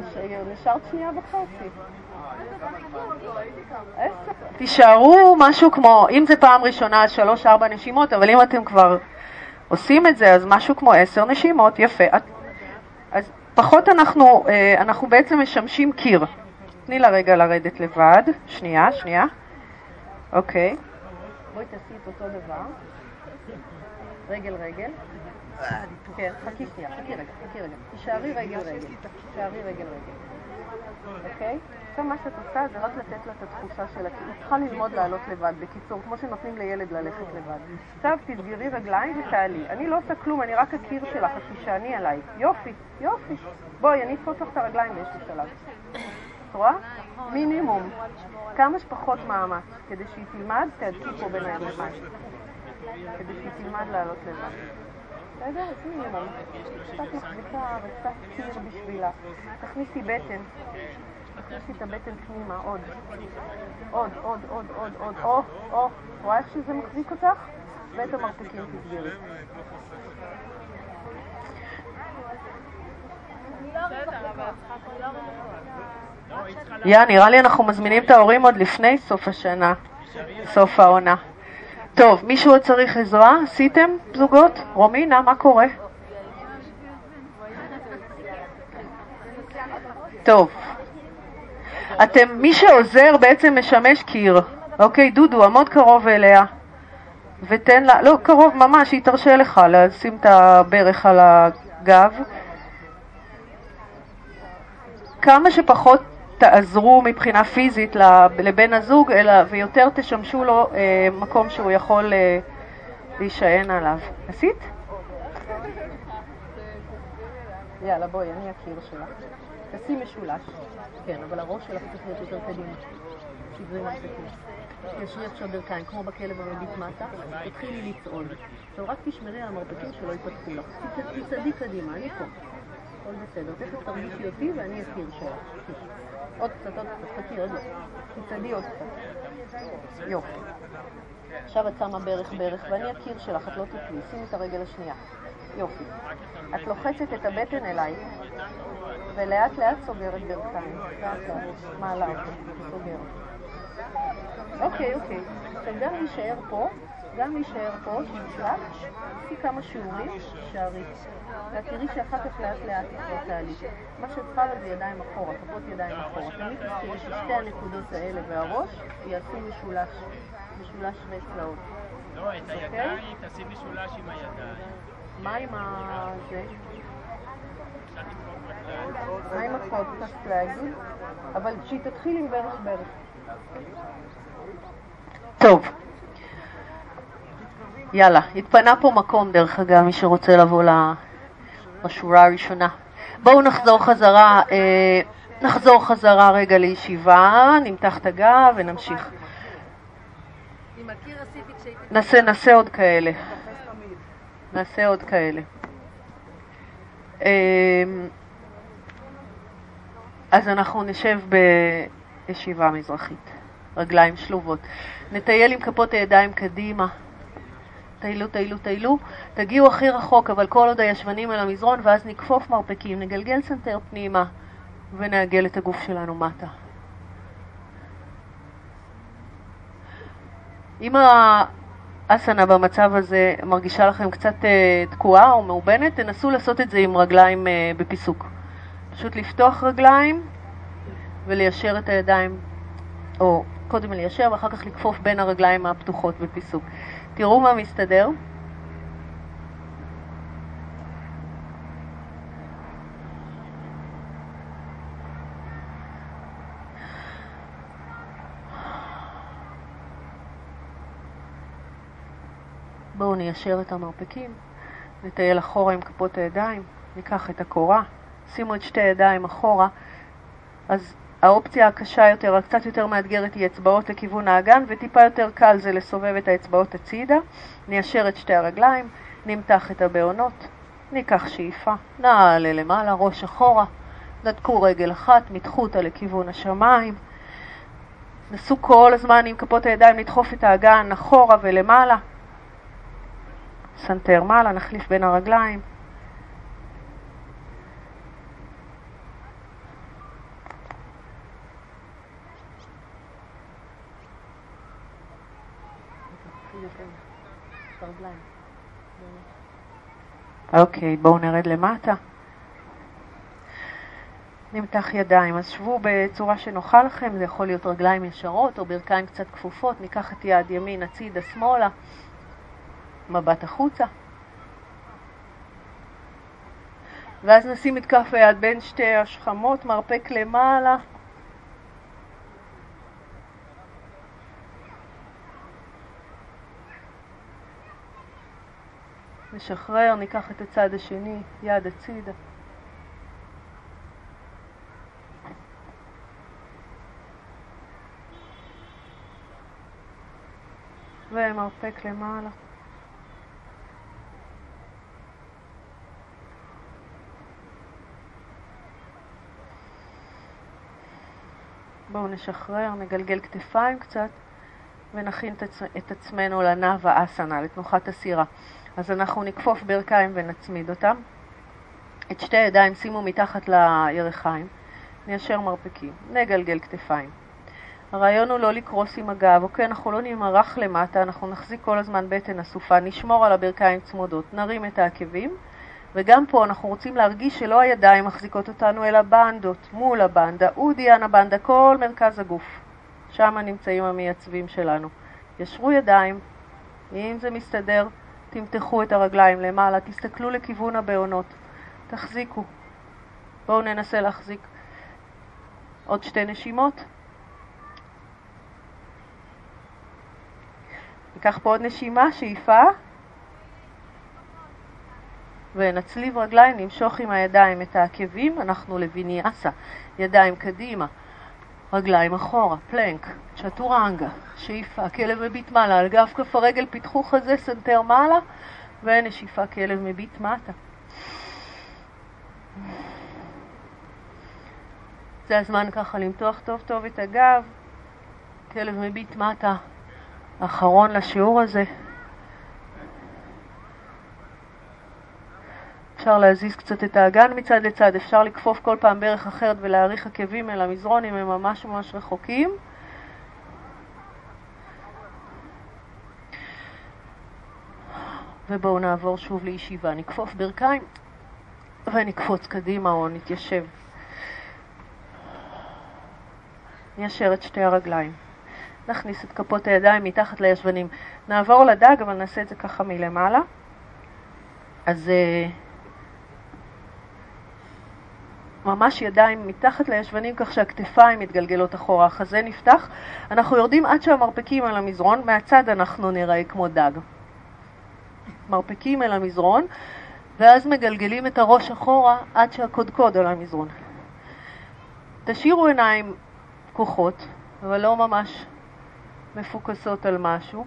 נשארת שנייה וחצי. תישארו משהו כמו, אם זה פעם ראשונה אז שלוש-ארבע נשימות, אבל אם אתם כבר עושים את זה, אז משהו כמו עשר נשימות, יפה. אז פחות אנחנו, אה, אנחנו בעצם משמשים קיר. תני לה רגע לרדת לבד. שנייה, שנייה. אוקיי. בואי תעשי את אותו דבר. רגל רגל. כן, חכי שנייה, חכי רגע, חכי רגע. תישארי רגל רגל. תישארי רגל רגל. אוקיי? עכשיו מה שאת עושה זה רק לתת לה את התחושה שלה, כי היא צריכה ללמוד לעלות לבד, בקיצור, כמו שנותנים לילד ללכת לבד. עכשיו תסגרי רגליים ותעלי. אני לא עושה כלום, אני רק הקיר שלך, אז תישעני עליי. יופי, יופי. בואי, אני אתפוס לך את הרגליים באיזשהו שלב. את רואה? מינימום. כמה שפחות מאמץ. כדי שהיא תלמד, תהדקי פה בין הידיים. כדי שהיא לעלות לבד. בסדר? אז מינימום. קצת מחזיקה וקצת קיר בשבילה. תכניסי בטן. תכניסי את הבטן פנימה, עוד. עוד, עוד, עוד, עוד, עוד. או, או. רואה איך שזה מחזיק אותך? ואת המרפקים תסגרי. יא, נראה לי אנחנו מזמינים את ההורים עוד לפני סוף השנה, סוף העונה. טוב, מישהו עוד צריך עזרה? עשיתם זוגות? רומינה, מה קורה? טוב. אתם, מי שעוזר בעצם משמש קיר. אוקיי, דודו, עמוד קרוב אליה. ותן לה, לא, קרוב ממש, היא תרשה לך לשים את הברך על הגב. כמה שפחות תעזרו מבחינה פיזית לבן הזוג, אלא ויותר תשמשו לו אה, מקום שהוא יכול אה, להישען עליו. עשית? יאללה, בואי, אני הקיר שלך. תעשי משולש. כן, אבל הראש שלך צריך להיות יותר קדימה. שברי מרפקים. תשרי עכשיו ברכיים, כמו בכלב המביט מטה, תתחילי לצעוד. עכשיו רק תשמרי על המרפקים שלא ייפתחו לך. תצעדי קדימה, אני פה. הכל בסדר. תכף תרגישי אותי ואני הקיר שלך. עוד קצת, עוד קצת, חכי, עוד לא. תצעדי עוד קצת. יופי. עכשיו את שמה ברך ברך, ואני הקיר שלך, את לא תפלי. שימי את הרגל השנייה. יופי. את לוחצת את הבטן אליי, ולאט לאט סוגרת ברכיים. לאט לאט. מעלה אותו, סוגרת. אוקיי, אוקיי. עכשיו גם להישאר פה, גם להישאר פה, שנצלח, עשי כמה שיעורים, שערי. ואת תראי שאחר כך לאט לאט יקרה תהליך. מה שאת צריכה זה ידיים אחורה, כפות ידיים אחורה. תמיד תזכירי ששתי הנקודות האלה והראש יעשו משולש, משולש שני צלעות. לא, את הידיים תעשי משולש עם הידיים. מה עם ה... זה? מה עם הפודקאסט להגיד? אבל שהיא תתחיל עם ברך ברך. טוב. יאללה, התפנה פה מקום דרך אגב, מי שרוצה לבוא לשורה הראשונה. בואו נחזור חזרה, אה, נחזור חזרה רגע לישיבה, נמתח את הגב ונמשיך. נעשה, נעשה עוד כאלה. נעשה עוד כאלה. אמ, אז אנחנו נשב בישיבה מזרחית, רגליים שלובות. נטייל עם כפות הידיים קדימה. טיילו, טיילו, טיילו. תגיעו הכי רחוק, אבל כל עוד הישבנים אל המזרון, ואז נכפוף מרפקים, נגלגל סנטר פנימה ונעגל את הגוף שלנו מטה. אם האסנה במצב הזה מרגישה לכם קצת אה, תקועה או מאובנת, תנסו לעשות את זה עם רגליים אה, בפיסוק. פשוט לפתוח רגליים וליישר את הידיים, או קודם ליישר ואחר כך לכפוף בין הרגליים הפתוחות בפיסוק. תראו מה מסתדר. בואו ניישר את המרפקים, נטייל אחורה עם כפות הידיים, ניקח את הקורה, שימו את שתי הידיים אחורה, אז האופציה הקשה יותר, הקצת יותר מאתגרת, היא אצבעות לכיוון האגן, וטיפה יותר קל זה לסובב את האצבעות הצידה. ניישר את שתי הרגליים, נמתח את הבעונות, ניקח שאיפה, נעלה למעלה, ראש אחורה, נדקו רגל אחת, מתחו אותה לכיוון השמיים. נסו כל הזמן עם כפות הידיים לדחוף את האגן אחורה ולמעלה. סנטר מעלה, נחליף בין הרגליים. אוקיי, בואו נרד למטה. נמתח ידיים, אז שבו בצורה שנוחה לכם, זה יכול להיות רגליים ישרות או ברכיים קצת כפופות, ניקח את יד ימין הצידה שמאלה, מבט החוצה. ואז נשים את כף היד בין שתי השכמות, מרפק למעלה. נשחרר, ניקח את הצד השני, יד הצידה. ומרפק למעלה. בואו נשחרר, נגלגל כתפיים קצת ונכין את עצמנו לנאווה אסנה, לתנוחת הסירה. אז אנחנו נכפוף ברכיים ונצמיד אותם. את שתי הידיים שימו מתחת לירכיים, ניישר מרפקים, נגלגל כתפיים. הרעיון הוא לא לקרוס עם הגב, אוקיי? אנחנו לא נמרח למטה, אנחנו נחזיק כל הזמן בטן אסופה, נשמור על הברכיים צמודות, נרים את העקבים, וגם פה אנחנו רוצים להרגיש שלא הידיים מחזיקות אותנו, אלא בנדות, מול הבנדה, אודיאן הבנדה, כל מרכז הגוף. שם נמצאים המייצבים שלנו. ישרו ידיים, אם זה מסתדר, תמתחו את הרגליים למעלה, תסתכלו לכיוון הבעונות, תחזיקו. בואו ננסה להחזיק עוד שתי נשימות. ניקח פה עוד נשימה, שאיפה. ונצליב רגליים, נמשוך עם הידיים את העקבים, אנחנו לוויניאסה, ידיים קדימה, רגליים אחורה, plank, צ'טורנגה, שאיפה, כלב מביט מעלה, על גב כף הרגל פיתחו חזה סנטר מעלה, ונשיפה כלב מביט מטה. זה הזמן ככה למתוח טוב טוב את הגב, כלב מביט מטה, אחרון לשיעור הזה. אפשר להזיז קצת את האגן מצד לצד, אפשר לכפוף כל פעם ברך אחרת ולהאריך עקבים אל המזרון אם הם ממש ממש רחוקים. ובואו נעבור שוב לישיבה. נכפוף ברכיים ונקפוץ קדימה או נתיישב. ניישר את שתי הרגליים. נכניס את כפות הידיים מתחת לישבנים. נעבור לדג, אבל נעשה את זה ככה מלמעלה. אז uh, ממש ידיים מתחת לישבנים כך שהכתפיים מתגלגלות אחורה, החזה נפתח. אנחנו יורדים עד שהמרפקים על המזרון, מהצד אנחנו נראה כמו דג. מרפקים אל המזרון, ואז מגלגלים את הראש אחורה עד שהקודקוד על המזרון. תשאירו עיניים פקוחות, אבל לא ממש מפוקסות על משהו.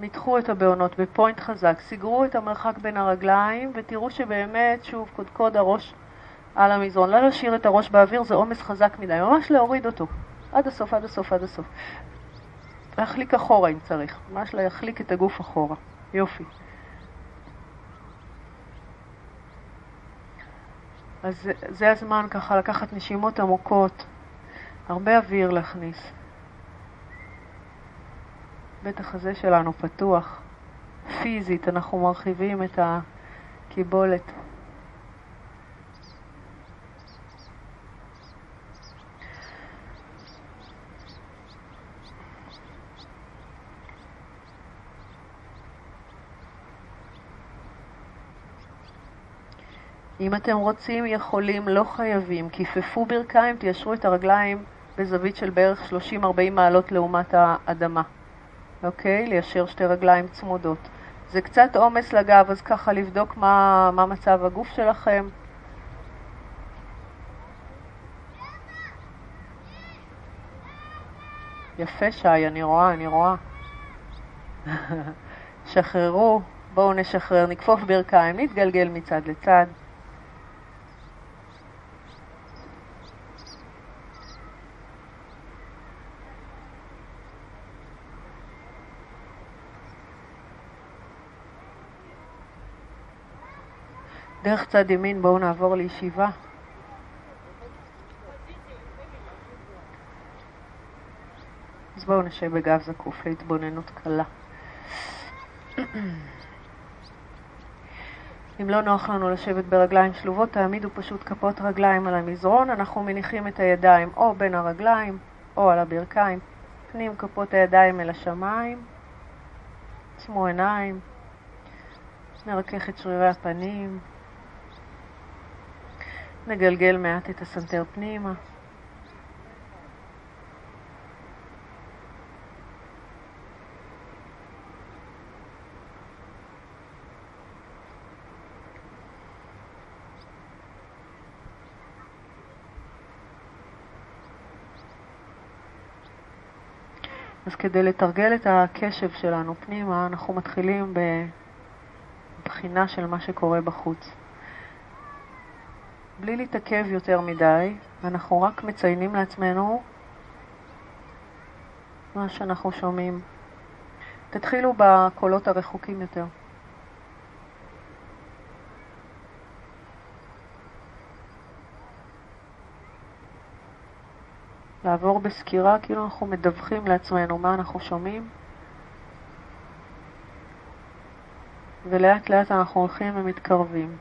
מתחו את הבעונות בפוינט חזק, סגרו את המרחק בין הרגליים ותראו שבאמת, שוב, קודקוד הראש על המזרון. לא להשאיר את הראש באוויר, זה עומס חזק מדי, ממש להוריד אותו. עד הסוף, עד הסוף, עד הסוף. להחליק אחורה אם צריך, ממש להחליק את הגוף אחורה. יופי. אז זה, הזמן ככה לקחת נשימות עמוקות, הרבה אוויר להכניס. בטח הזה שלנו פתוח, פיזית, אנחנו מרחיבים את הקיבולת. אם אתם רוצים, יכולים, לא חייבים. כיפפו ברכיים, תיישרו את הרגליים בזווית של בערך 30-40 מעלות לעומת האדמה. אוקיי? ליישר שתי רגליים צמודות. זה קצת עומס לגב, אז ככה לבדוק מה, מה מצב הגוף שלכם. יפה שי, אני רואה, אני רואה. [LAUGHS] שחררו, בואו נשחרר, נכפוף ברכיים, נתגלגל מצד לצד. דרך צד ימין בואו נעבור לישיבה. אז בואו נשב בגב זקוף להתבוננות קלה. [CLEARS THROAT] אם לא נוח לנו לשבת ברגליים שלובות, תעמידו פשוט כפות רגליים על המזרון. אנחנו מניחים את הידיים או בין הרגליים או על הברכיים. פנים כפות הידיים אל השמיים. עצמו עיניים. נרכך את שרירי הפנים. נגלגל מעט את הסנטר פנימה. אז כדי לתרגל את הקשב שלנו פנימה, אנחנו מתחילים בבחינה של מה שקורה בחוץ. בלי להתעכב יותר מדי, אנחנו רק מציינים לעצמנו מה שאנחנו שומעים. תתחילו בקולות הרחוקים יותר. לעבור בסקירה כאילו אנחנו מדווחים לעצמנו מה אנחנו שומעים ולאט לאט אנחנו הולכים ומתקרבים.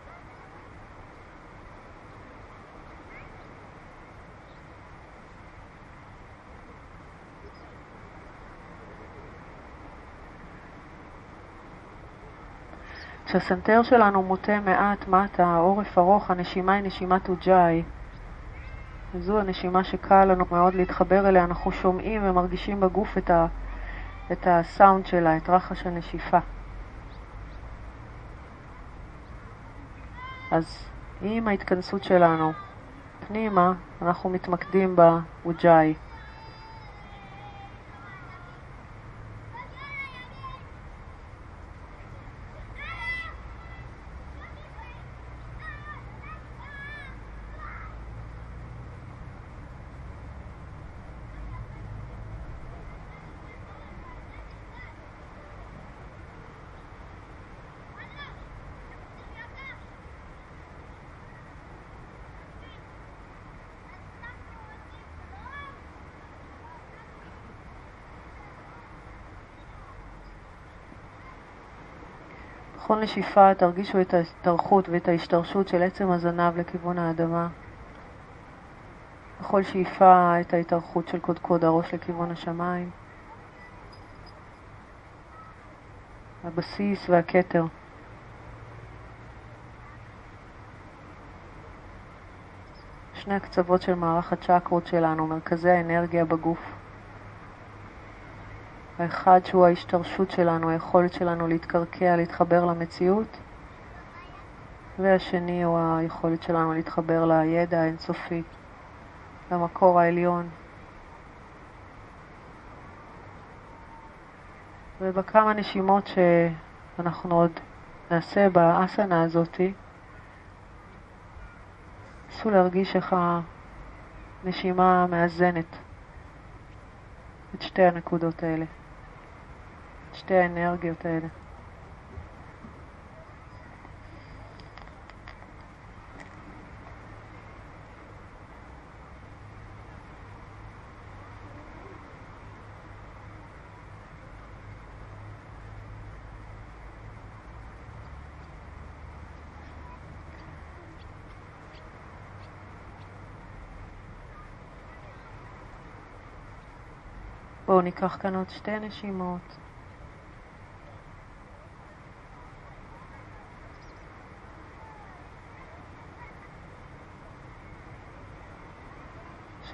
כשהסנטר שלנו מוטה מעט מטה, העורף ארוך, הנשימה היא נשימת אוג'אי. זו הנשימה שקל לנו מאוד להתחבר אליה, אנחנו שומעים ומרגישים בגוף את, ה, את הסאונד שלה, את רחש הנשיפה. אז עם ההתכנסות שלנו פנימה, אנחנו מתמקדים באוג'אי. בכל נשיפה תרגישו את ההשתרכות ואת ההשתרשות של עצם הזנב לכיוון האדמה. בכל שאיפה את ההתארכות של קודקוד הראש לכיוון השמיים. הבסיס והכתר. שני הקצוות של מערך הצ'קרות שלנו, מרכזי האנרגיה בגוף. האחד שהוא ההשתרשות שלנו, היכולת שלנו להתקרקע, להתחבר למציאות, והשני הוא היכולת שלנו להתחבר לידע האינסופי, למקור העליון. ובכמה נשימות שאנחנו עוד נעשה באסנה הזאתי, נסו להרגיש איך הנשימה מאזנת את שתי הנקודות האלה, שתי האנרגיות האלה. בואו ניקח כאן עוד שתי נשימות.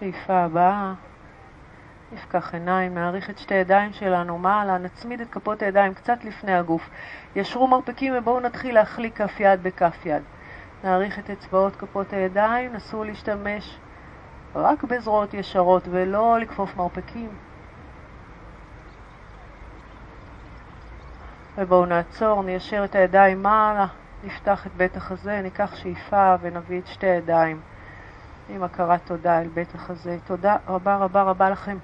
שאיפה הבאה, נפקח עיניים, נעריך את שתי ידיים שלנו מעלה, נצמיד את כפות הידיים קצת לפני הגוף. ישרו מרפקים ובואו נתחיל להחליק כף יד בכף יד. נעריך את אצבעות כפות הידיים, נסו להשתמש רק בזרועות ישרות ולא לכפוף מרפקים. ובואו נעצור, ניישר את הידיים מעלה, נפתח את בית החזה, ניקח שאיפה ונביא את שתי הידיים עם הכרת תודה אל בית החזה. תודה רבה רבה רבה לכם.